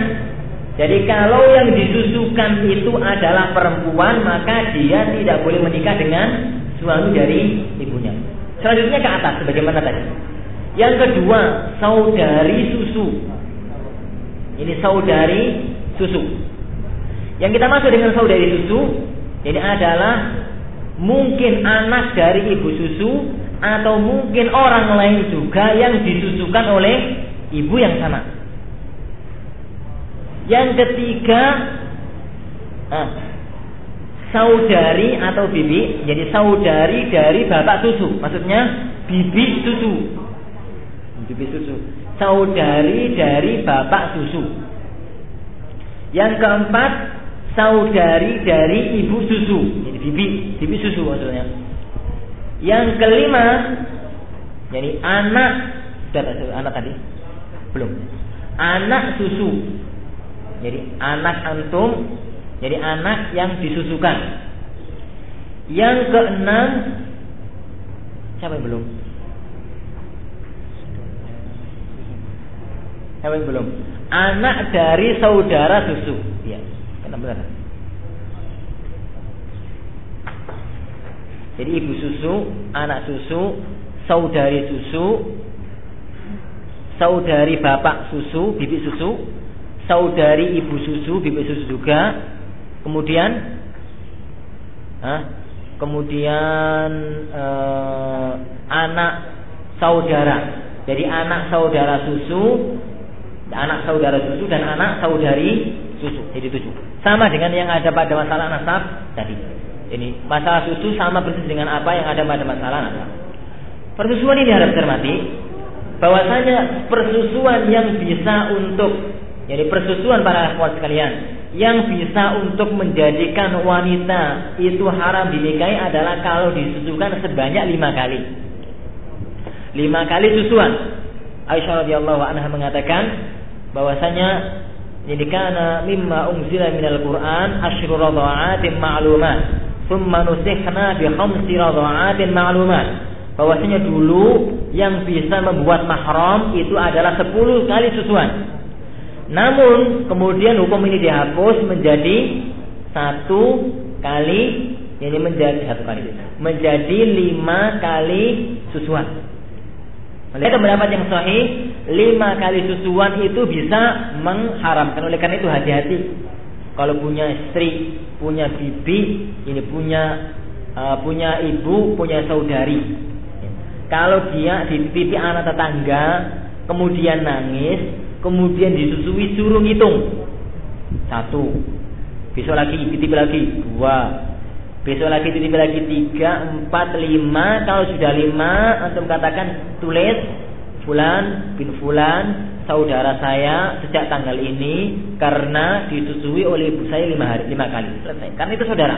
jadi kalau yang disusukan itu adalah perempuan, maka dia tidak boleh menikah dengan suami dari ibunya. Selanjutnya ke atas, sebagaimana tadi. Yang kedua, saudari susu. Ini saudari susu. Yang kita masuk dengan saudari susu, ini adalah mungkin anak dari ibu susu atau mungkin orang lain juga yang disusukan oleh ibu yang sama. Yang ketiga, ah, saudari atau bibi, jadi saudari dari bapak susu, maksudnya bibi susu bibi susu. Saudari dari bapak susu. Yang keempat, saudari dari ibu susu. Jadi bibi, bibi susu maksudnya. Yang kelima, jadi anak, sudah anak tadi? Belum. Anak susu. Jadi anak antum, jadi anak yang disusukan. Yang keenam, siapa yang belum? Hewan belum. Anak dari saudara susu. Ya, kena benar. Jadi ibu susu, anak susu, saudari susu, saudari bapak susu, bibi susu, saudari ibu susu, bibi susu juga. Kemudian, ah, kemudian eh, anak saudara. Jadi anak saudara susu, anak saudara susu dan anak saudari susu. Jadi tujuh. Sama dengan yang ada pada masalah nasab tadi. Ini masalah susu sama persis dengan apa yang ada pada masalah nasab. Persusuan ini harus cermati bahwasanya persusuan yang bisa untuk jadi persusuan para akhwat sekalian yang bisa untuk menjadikan wanita itu haram dinikahi adalah kalau disusukan sebanyak lima kali. Lima kali susuan. Aisyah radhiyallahu anha mengatakan bahwasanya ini kana mimma unzila minal Qur'an asyru radha'atin ma'lumat thumma nusikhna bi khamsi radha'atin ma'lumat. Bahwasanya dulu yang bisa membuat mahram itu adalah 10 kali susuan. Namun kemudian hukum ini dihapus menjadi satu kali ini menjadi satu kali menjadi lima kali susuan. Melihat pendapat yang sahih, lima kali susuan itu bisa mengharamkan. Oleh karena itu hati-hati. Kalau punya istri, punya bibi, ini punya uh, punya ibu, punya saudari. Kalau dia dititipi anak tetangga, kemudian nangis, kemudian disusui suruh ngitung. Satu. Besok lagi, titip lagi. Dua. Besok lagi titip lagi tiga, empat, lima. Kalau sudah lima, antum katakan tulis Fulan bin Fulan saudara saya sejak tanggal ini karena disusui oleh ibu saya lima hari lima kali selesai. Karena itu saudara.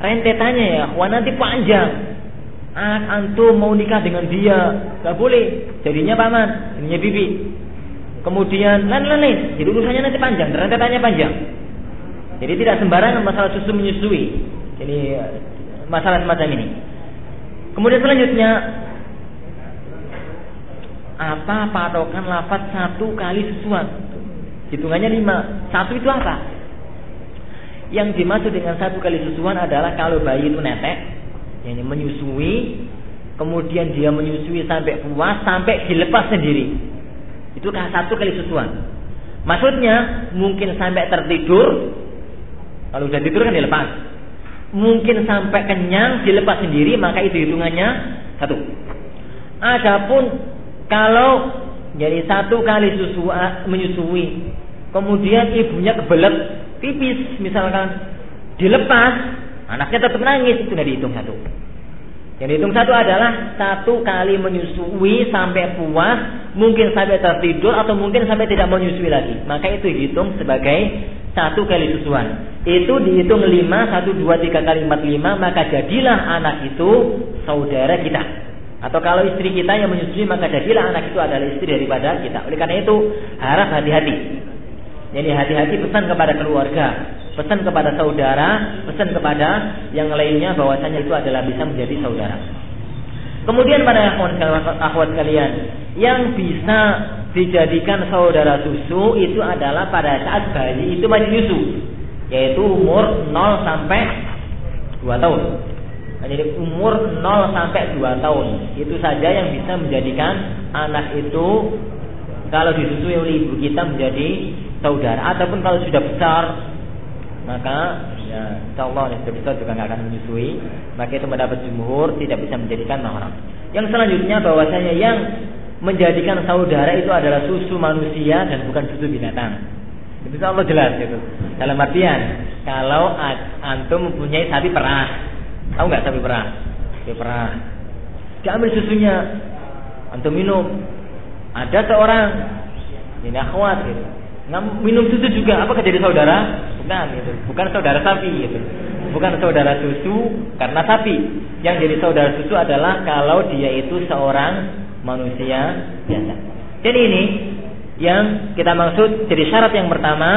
Rentetannya ya, wah nanti panjang. Ah, antum mau nikah dengan dia, gak boleh. Jadinya paman, jadinya bibi. Kemudian lain lain, jadi urusannya nanti panjang, rentetannya panjang. Jadi tidak sembarangan masalah susu menyusui. Jadi masalah semacam ini. Kemudian selanjutnya apa patokan lafaz satu kali susuan? Hitungannya lima. Satu itu apa? Yang dimaksud dengan satu kali susuan adalah kalau bayi itu netek, ini menyusui, kemudian dia menyusui sampai puas, sampai dilepas sendiri. Itu satu kali susuan. Maksudnya mungkin sampai tertidur, kalau sudah tidur kan dilepas mungkin sampai kenyang dilepas sendiri maka itu hitungannya satu. Adapun kalau jadi satu kali susu menyusui, kemudian ibunya kebelet pipis misalkan dilepas, anaknya tetap nangis itu nggak dihitung satu. Yang dihitung satu adalah satu kali menyusui sampai puas, mungkin sampai tertidur atau mungkin sampai tidak menyusui lagi. Maka itu dihitung sebagai satu kali susuan. Itu dihitung lima, satu, dua, tiga kali empat, lima, maka jadilah anak itu saudara kita. Atau kalau istri kita yang menyusui maka jadilah anak itu adalah istri daripada kita. Oleh karena itu harap hati-hati. Jadi hati-hati pesan kepada keluarga, pesan kepada saudara, pesan kepada yang lainnya bahwasanya itu adalah bisa menjadi saudara. Kemudian pada akhwat kalian yang bisa dijadikan saudara susu itu adalah pada saat bayi itu masih nyusu, yaitu umur 0 sampai 2 tahun. Nah, jadi umur 0 sampai 2 tahun. Itu saja yang bisa menjadikan anak itu kalau disusui oleh ibu kita menjadi saudara. Ataupun kalau sudah besar maka ya insya Allah yang sudah besar juga nggak akan menyusui. Maka itu mendapat jumhur tidak bisa menjadikan mahram yang selanjutnya bahwasanya yang menjadikan saudara itu adalah susu manusia dan bukan susu binatang. Itu Allah jelas itu dalam artian kalau antum mempunyai sapi perah Tahu nggak sapi perah? Sapi perah. Diambil susunya, antum minum. Ada seorang ini akhwat gitu. minum susu juga, apakah jadi saudara? Bukan gitu. Bukan saudara sapi gitu. Bukan saudara susu karena sapi. Yang jadi saudara susu adalah kalau dia itu seorang manusia biasa. Jadi ini yang kita maksud jadi syarat yang pertama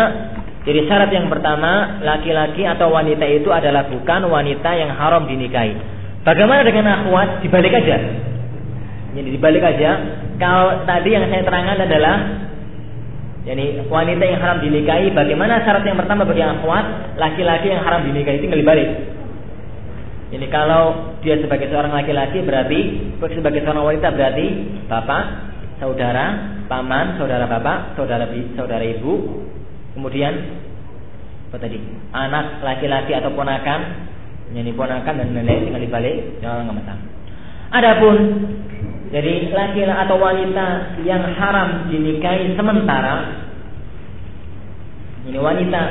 jadi syarat yang pertama, laki-laki atau wanita itu adalah bukan wanita yang haram dinikahi. Bagaimana dengan akhwat? Dibalik aja. Jadi dibalik aja. Kalau tadi yang saya terangkan adalah jadi wanita yang haram dinikahi, bagaimana syarat yang pertama bagi akhwat? Laki-laki yang haram dinikahi tinggal dibalik. Jadi kalau dia sebagai seorang laki-laki berarti sebagai seorang wanita berarti bapak, saudara, paman, saudara bapak, saudara saudara ibu, Kemudian apa tadi? Anak laki-laki atau ponakan, ini ponakan dan nenek tinggal dibalik, jangan nggak masalah. Adapun jadi laki atau wanita yang haram dinikahi sementara, ini wanita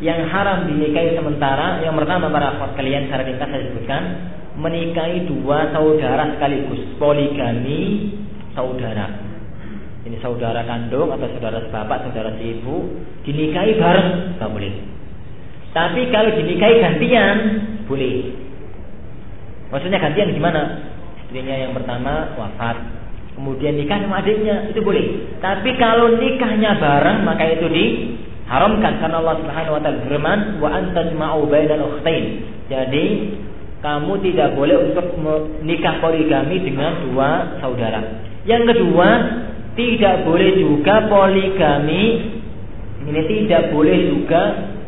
yang haram dinikahi sementara, yang pertama para akhwat kalian secara ringkas saya sebutkan, menikahi dua saudara sekaligus, poligami saudara ini saudara kandung atau saudara sebapak, saudara si ibu, dinikahi bareng, nggak boleh. Tapi kalau dinikahi gantian, boleh. Maksudnya gantian gimana? Istrinya yang pertama wafat, kemudian nikah sama adiknya, itu boleh. Tapi kalau nikahnya bareng, maka itu diharamkan karena Allah Subhanahu wa taala berfirman, "Wa antajma'u bainal ukhtain." Jadi, kamu tidak boleh untuk menikah poligami dengan dua saudara. Yang kedua, tidak boleh juga poligami ini tidak boleh juga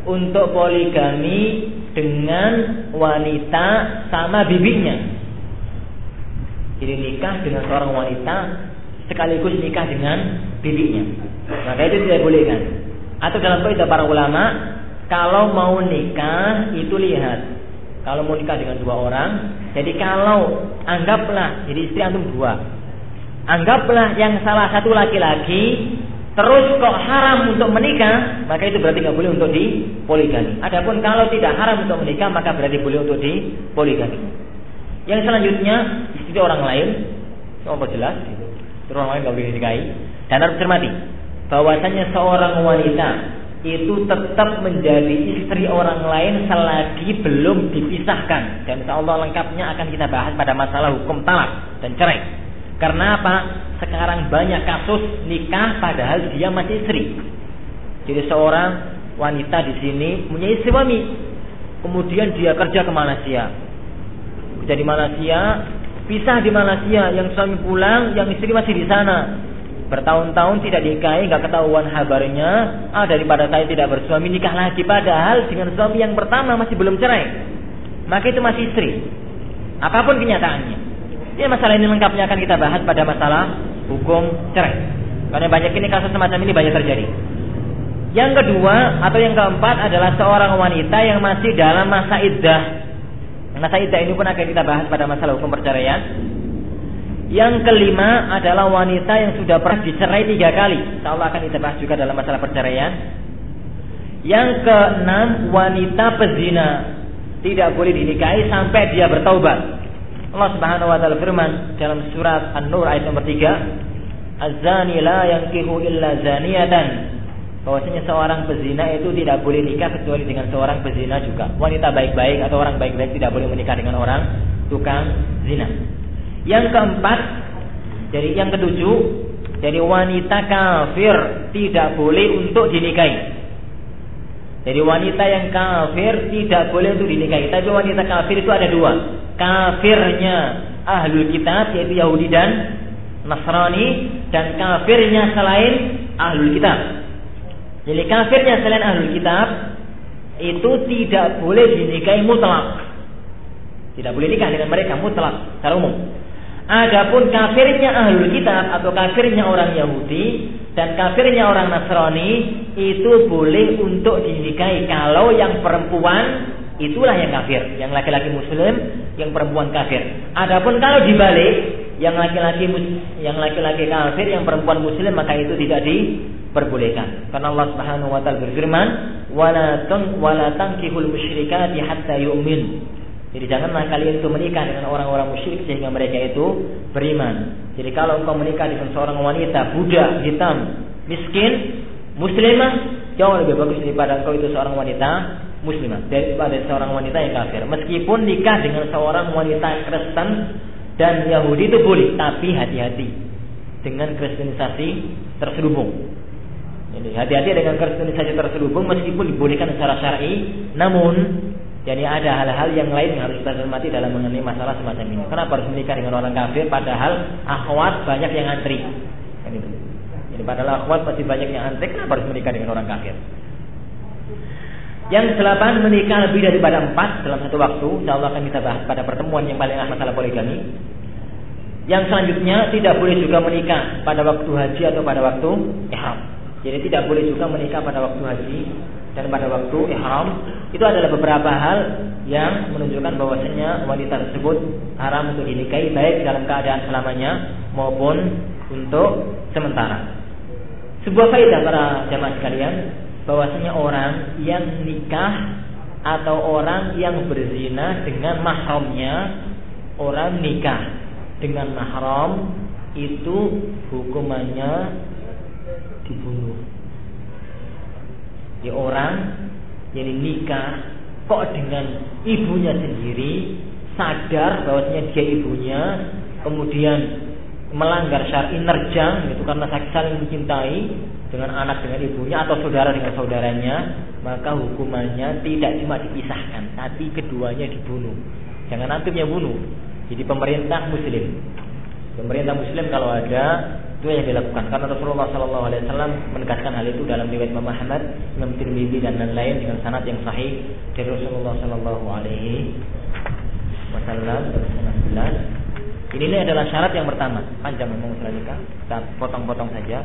untuk poligami dengan wanita sama bibinya. Jadi nikah dengan seorang wanita sekaligus nikah dengan bibinya. Maka itu tidak boleh kan? Atau dalam kaidah para ulama, kalau mau nikah itu lihat. Kalau mau nikah dengan dua orang, jadi kalau anggaplah jadi istri antum dua, Anggaplah yang salah satu laki-laki terus kok haram untuk menikah, maka itu berarti nggak boleh untuk dipoligami. Adapun kalau tidak haram untuk menikah, maka berarti boleh untuk dipoligami. Yang selanjutnya istri orang lain, apa jelas? Istri orang lain nggak boleh dinikahi. Dan harus cermati bahwasanya seorang wanita itu tetap menjadi istri orang lain selagi belum dipisahkan. Dan insya Allah lengkapnya akan kita bahas pada masalah hukum talak dan cerai. Karena apa? Sekarang banyak kasus nikah padahal dia masih istri. Jadi seorang wanita di sini punya istri suami. Kemudian dia kerja ke Malaysia. Kerja di Malaysia, pisah di Malaysia, yang suami pulang, yang istri masih di sana. Bertahun-tahun tidak nikahi, nggak ketahuan kabarnya. Ah daripada saya tidak bersuami nikah lagi, padahal dengan suami yang pertama masih belum cerai. Maka itu masih istri. Apa pun kenyataannya. Ya masalah ini lengkapnya akan kita bahas pada masalah hukum cerai. Karena banyak ini kasus semacam ini banyak terjadi. Yang kedua atau yang keempat adalah seorang wanita yang masih dalam masa iddah. Masa iddah ini pun akan kita bahas pada masalah hukum perceraian. Yang kelima adalah wanita yang sudah pernah dicerai tiga kali. Insya Allah akan kita bahas juga dalam masalah perceraian. Yang keenam wanita pezina tidak boleh dinikahi sampai dia bertaubat. Allah Subhanahu wa taala firman dalam surat An-Nur ayat nomor 3, "Az-zani la yankihu illa zaniyatan." Bahwasanya seorang pezina itu tidak boleh nikah kecuali dengan seorang pezina juga. Wanita baik-baik atau orang baik-baik tidak boleh menikah dengan orang tukang zina. Yang keempat, jadi yang ketujuh, jadi wanita kafir tidak boleh untuk dinikahi. Jadi wanita yang kafir tidak boleh untuk dinikahi. Tapi wanita kafir itu ada dua. Kafirnya ahlul kitab yaitu Yahudi dan Nasrani dan kafirnya selain ahlul kitab. Jadi kafirnya selain ahlul kitab itu tidak boleh dinikahi mutlak. Tidak boleh nikah dengan mereka mutlak secara umum. Adapun kafirnya ahlul kitab atau kafirnya orang Yahudi dan kafirnya orang Nasrani itu boleh untuk dinikahi kalau yang perempuan itulah yang kafir, yang laki-laki muslim, yang perempuan kafir. Adapun kalau dibalik, yang laki-laki yang laki-laki kafir, yang perempuan muslim maka itu tidak diperbolehkan. Karena Allah Subhanahu wa taala berfirman, "Wala tankihul musyrikati hatta yu'min." Jadi janganlah kalian itu menikah dengan orang-orang musyrik sehingga mereka itu beriman. Jadi kalau engkau menikah dengan seorang wanita budak hitam miskin muslimah jauh lebih bagus daripada engkau itu seorang wanita muslimah daripada seorang wanita yang kafir. Meskipun nikah dengan seorang wanita Kristen dan Yahudi itu boleh, tapi hati-hati dengan kristenisasi terselubung. Jadi hati-hati dengan kristenisasi terselubung meskipun dibolehkan secara syar'i, namun jadi ada hal-hal yang lain yang harus kita cermati dalam mengenai masalah semacam ini. Kenapa harus menikah dengan orang kafir padahal akhwat banyak yang antri? Kan. Jadi padahal akhwat masih banyak yang antri, kenapa harus menikah dengan orang kafir? Yang delapan menikah lebih daripada empat dalam satu waktu. Insya Allah akan kita bahas pada pertemuan yang paling masalah poligami. Yang selanjutnya tidak boleh juga menikah pada waktu haji atau pada waktu ihram. Jadi tidak boleh juga menikah pada waktu haji dan pada waktu ihram itu adalah beberapa hal yang menunjukkan bahwasanya wanita tersebut haram untuk dinikahi baik dalam keadaan selamanya maupun untuk sementara. Sebuah faedah para jamaah sekalian bahwasanya orang yang nikah atau orang yang berzina dengan mahramnya orang nikah dengan mahram itu hukumannya dibunuh. Ya orang yang nikah kok dengan ibunya sendiri sadar bahwasanya dia ibunya kemudian melanggar syar'i nerjang itu karena saling mencintai dengan anak dengan ibunya atau saudara dengan saudaranya maka hukumannya tidak cuma dipisahkan tapi keduanya dibunuh jangan antum yang bunuh jadi pemerintah muslim pemerintah muslim kalau ada itu yang dilakukan karena Rasulullah Shallallahu Alaihi Wasallam menegaskan hal itu dalam riwayat Imam Ahmad, Imam Tirmidzi dan lain-lain dengan sanad yang sahih dari Rasulullah Shallallahu Alaihi Wasallam. Ini, adalah syarat yang pertama. Panjang memang nikah. Kita potong-potong saja.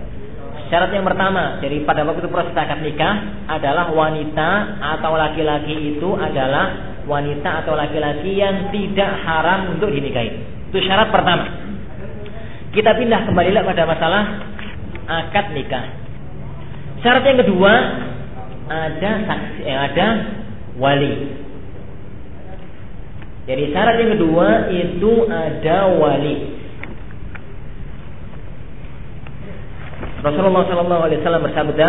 Syarat yang pertama, jadi pada waktu proses akad nikah adalah wanita atau laki-laki itu adalah wanita atau laki-laki yang tidak haram untuk dinikahi. Itu syarat pertama. Kita pindah kembali pada masalah akad nikah. Syarat yang kedua ada saksi, eh, ada wali. Jadi syarat yang kedua itu ada wali. Rasulullah Shallallahu Alaihi Wasallam bersabda,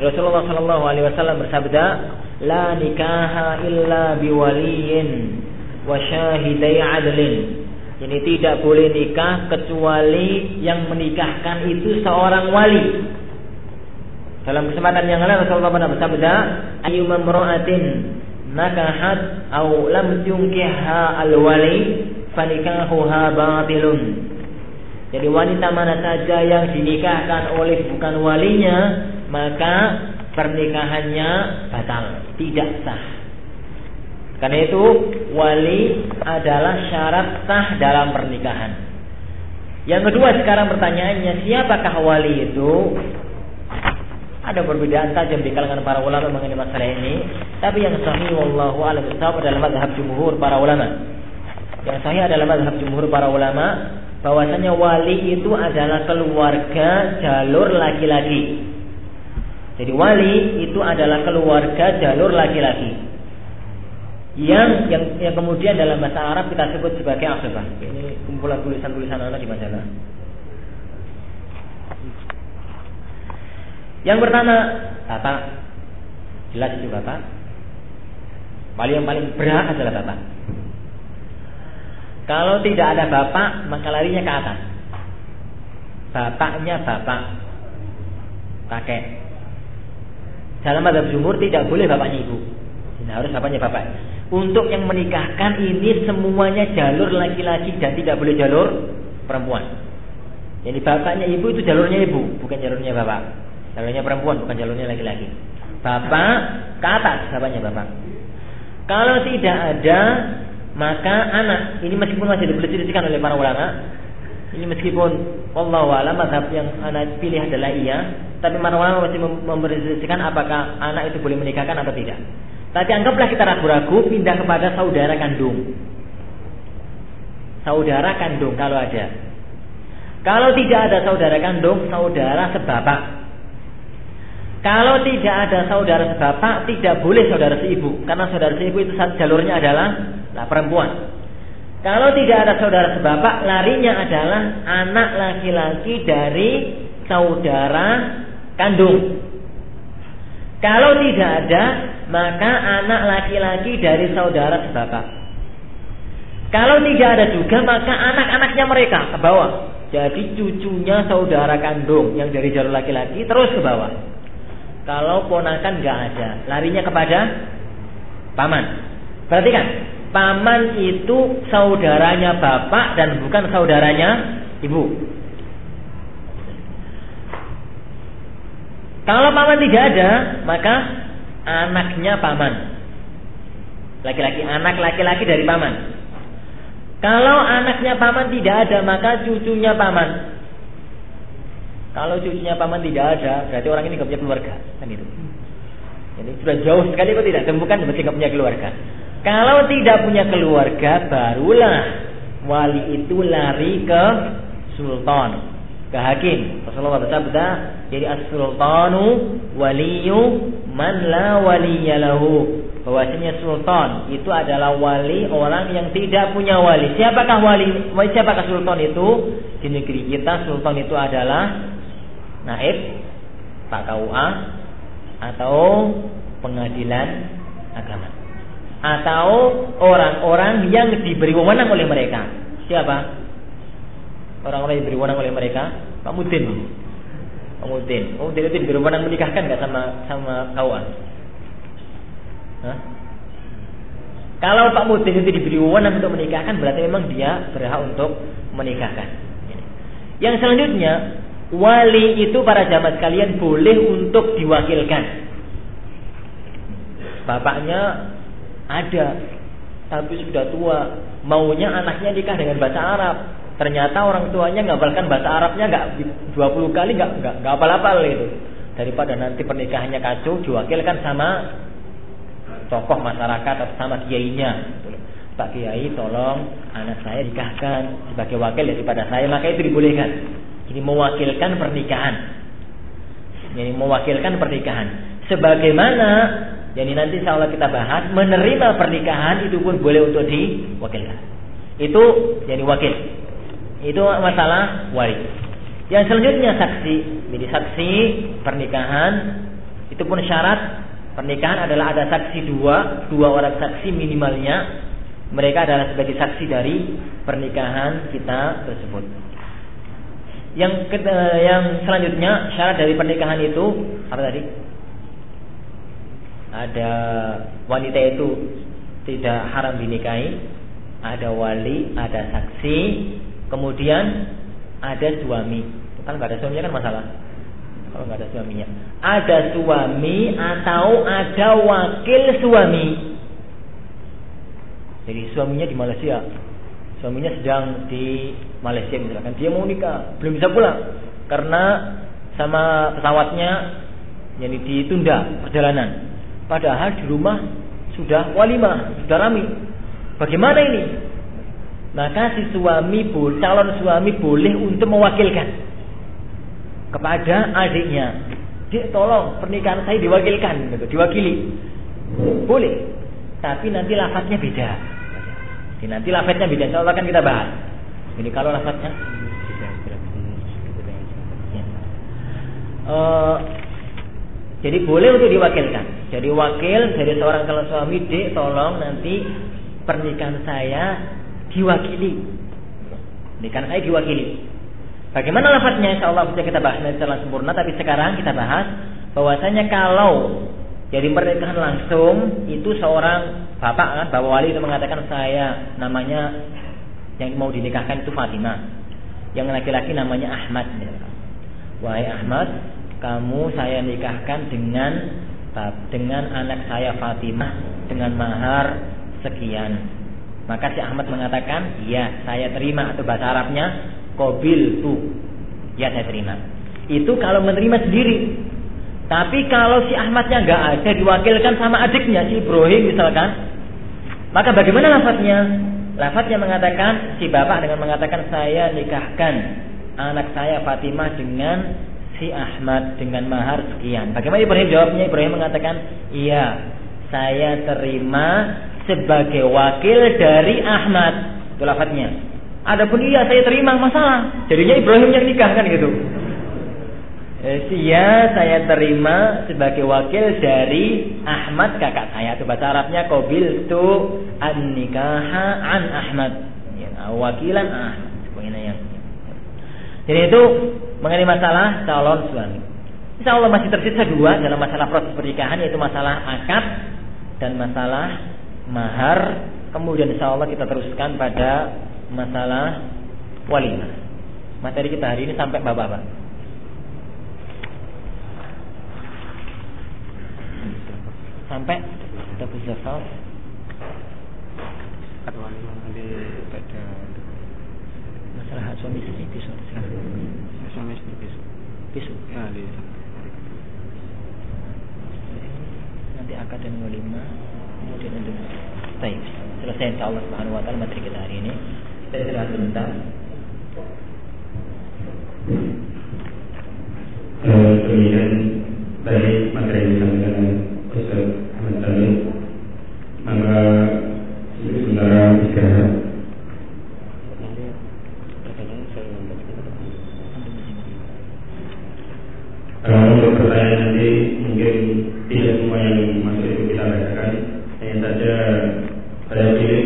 Rasulullah Shallallahu Alaihi Wasallam bersabda, la nikaha illa biwaliyin wa syahidai adlin ini tidak boleh nikah kecuali yang menikahkan itu seorang wali. Dalam kesempatan yang lain Rasulullah pernah bersabda, "Ayu mamra'atin nakahat aw lam tunkiha al-wali fanikahuha batilun." Jadi wanita mana saja yang dinikahkan oleh bukan walinya, maka pernikahannya batal, tidak sah. Karena itu wali adalah syarat sah dalam pernikahan. Yang kedua sekarang pertanyaannya siapakah wali itu? Ada perbedaan tajam di kalangan para ulama mengenai masalah ini, tapi yang sahih wallahu a'lam adalah mazhab jumhur para ulama. Yang sahih adalah mazhab jumhur para ulama bahwasanya wali itu adalah keluarga jalur laki-laki. Jadi wali itu adalah keluarga jalur laki-laki yang yang yang kemudian dalam bahasa Arab kita sebut sebagai asbah. Ini kumpulan tulisan-tulisan anak di majalah. Yang pertama, tata. Jelas itu kata. Paling yang paling berat adalah tata. Kalau tidak ada bapak, maka larinya ke atas. Bapaknya bapak, kakek. Dalam ada jumhur tidak boleh bapaknya ibu. Ini harus bapaknya bapak. Untuk yang menikahkan ini semuanya jalur laki-laki dan tidak boleh jalur perempuan. Jadi bapaknya ibu itu jalurnya ibu, bukan jalurnya bapak. Jalurnya perempuan, bukan jalurnya laki-laki. Bapak ke atas, bapaknya bapak. Kalau tidak ada, maka anak. Ini meskipun masih diperselisihkan oleh para ulama. Ini meskipun Allah alam mazhab yang anak pilih adalah iya, tapi para ulama masih memperselisihkan apakah anak itu boleh menikahkan atau tidak. Tapi anggaplah kita ragu-ragu pindah kepada saudara kandung. Saudara kandung kalau ada. Kalau tidak ada saudara kandung, saudara sebapak. Kalau tidak ada saudara sebapak, tidak boleh saudara seibu. Karena saudara seibu itu jalurnya adalah nah, perempuan. Kalau tidak ada saudara sebapak, larinya adalah anak laki-laki dari saudara kandung. Kalau tidak ada, maka anak laki-laki dari saudara sebapak. Kalau tidak ada juga, maka anak-anaknya mereka ke bawah. Jadi cucunya saudara kandung yang dari jalur laki-laki terus ke bawah. Kalau ponakan nggak ada, larinya kepada paman. Perhatikan, paman itu saudaranya bapak dan bukan saudaranya ibu. Kalau paman tidak ada, maka anaknya paman. Laki-laki, anak laki-laki dari paman. Kalau anaknya paman tidak ada, maka cucunya paman. Kalau cucunya paman tidak ada, berarti orang ini tidak punya keluarga, kan itu. Jadi sudah jauh sekali kok tidak temukan berarti tidak punya keluarga. Kalau tidak punya keluarga, barulah wali itu lari ke sultan, ke hakim. Rasulullah bersabda, jadi as-sultanu waliyu man la waliyalahu bahwasanya sultan itu adalah wali orang yang tidak punya wali. Siapakah wali? Siapakah sultan itu? Di negeri kita sultan itu adalah naib, Pak KUA atau pengadilan agama. Atau orang-orang yang diberi wewenang oleh mereka. Siapa? Orang-orang yang diberi wewenang oleh mereka? Pak Mudin. Pak Mudin. Oh, dia itu diberi wewenang menikahkan nggak sama sama KUA? Kalau Pak Mudin itu diberi wewenang untuk menikahkan berarti memang dia berhak untuk menikahkan. Yang selanjutnya wali itu para jamaah sekalian boleh untuk diwakilkan. Bapaknya ada tapi sudah tua, maunya anaknya nikah dengan bahasa Arab. Ternyata orang tuanya ngapalkan bahasa Arabnya nggak 20 kali nggak nggak nggak apal-apal gitu. Daripada nanti pernikahannya kacau, diwakilkan sama tokoh masyarakat atau sama kiainya. Pak Kiai tolong anak saya nikahkan sebagai wakil daripada saya maka itu dibolehkan. Ini mewakilkan pernikahan. Ini mewakilkan pernikahan. Sebagaimana jadi nanti insya Allah kita bahas menerima pernikahan itu pun boleh untuk diwakilkan. Itu jadi wakil. Itu masalah wali. Yang selanjutnya saksi. Jadi saksi pernikahan itu pun syarat Pernikahan adalah ada saksi dua, dua orang saksi minimalnya. Mereka adalah sebagai saksi dari pernikahan kita tersebut. Yang yang selanjutnya syarat dari pernikahan itu apa tadi? Ada wanita itu tidak haram dinikahi, ada wali, ada saksi, kemudian ada suami. Kan nggak ada suaminya kan masalah kalau nggak ada suaminya. Ada suami atau ada wakil suami. Jadi suaminya di Malaysia, suaminya sedang di Malaysia misalkan dia mau nikah, belum bisa pulang karena sama pesawatnya jadi ditunda perjalanan. Padahal di rumah sudah walimah, sudah rami. Bagaimana ini? Maka si suami, calon suami boleh untuk mewakilkan kepada adiknya. Dik tolong pernikahan saya diwakilkan gitu, diwakili. Boleh. Tapi nanti lafadznya beda. Jadi nanti lafadznya beda. Insya akan kita bahas. Jadi kalau lafadznya uh, jadi boleh untuk diwakilkan. Jadi wakil dari seorang calon suami, dek tolong nanti pernikahan saya diwakili. Nikahan saya diwakili. Bagaimana lafadznya? Insya Allah bisa kita bahas secara sempurna. Tapi sekarang kita bahas bahwasanya kalau jadi pernikahan langsung itu seorang bapak kan, bapak wali itu mengatakan saya namanya yang mau dinikahkan itu Fatimah. Yang laki-laki namanya Ahmad. Wahai Ahmad, kamu saya nikahkan dengan dengan anak saya Fatimah dengan mahar sekian. Maka si Ahmad mengatakan, ya saya terima atau bahasa Arabnya kobil tu. Ya saya terima. Itu kalau menerima sendiri. Tapi kalau si Ahmadnya nggak ada diwakilkan sama adiknya si Ibrahim misalkan, maka bagaimana lafadznya? Lafadznya mengatakan si bapak dengan mengatakan saya nikahkan anak saya Fatimah dengan si Ahmad dengan mahar sekian. Bagaimana Ibrahim jawabnya? Ibrahim mengatakan, iya, saya terima sebagai wakil dari Ahmad. Itu lafadznya. Adapun iya saya terima masalah. Jadinya Ibrahim yang nikah kan gitu. Iya saya terima sebagai wakil dari Ahmad kakak saya. Itu bahasa Arabnya kobil tu an nikaha an Ahmad. Ya, wakilan Ahmad. Jadi itu mengenai masalah calon suami. Insya Allah masih tersisa dua dalam masalah proses pernikahan yaitu masalah akad dan masalah mahar. Kemudian insya Allah kita teruskan pada masalah walimah. Materi kita hari ini sampai bapak-bapak. Sampai kita bisa Masalah suami istri besok. Besok. Besok. Ya, Nanti akad dan walimah kemudian ada Baik, selesai insya Allah subhanahu wa ta'ala materi kita hari ini. Kita istirahat sebentar. Kemudian dari materi yang disampaikan Ustaz Ahmad Salim Maka sementara istirahat Kalau untuk pertanyaan nanti mungkin tidak semua yang masuk itu kita bacakan, hanya saja saya pilih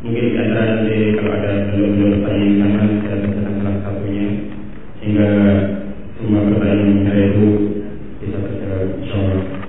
mungkin di antara nanti kalau ada belum-belum pertanyaan sama saya bacakan salah satunya sehingga semua pertanyaan yang itu bisa terjawab insyaallah.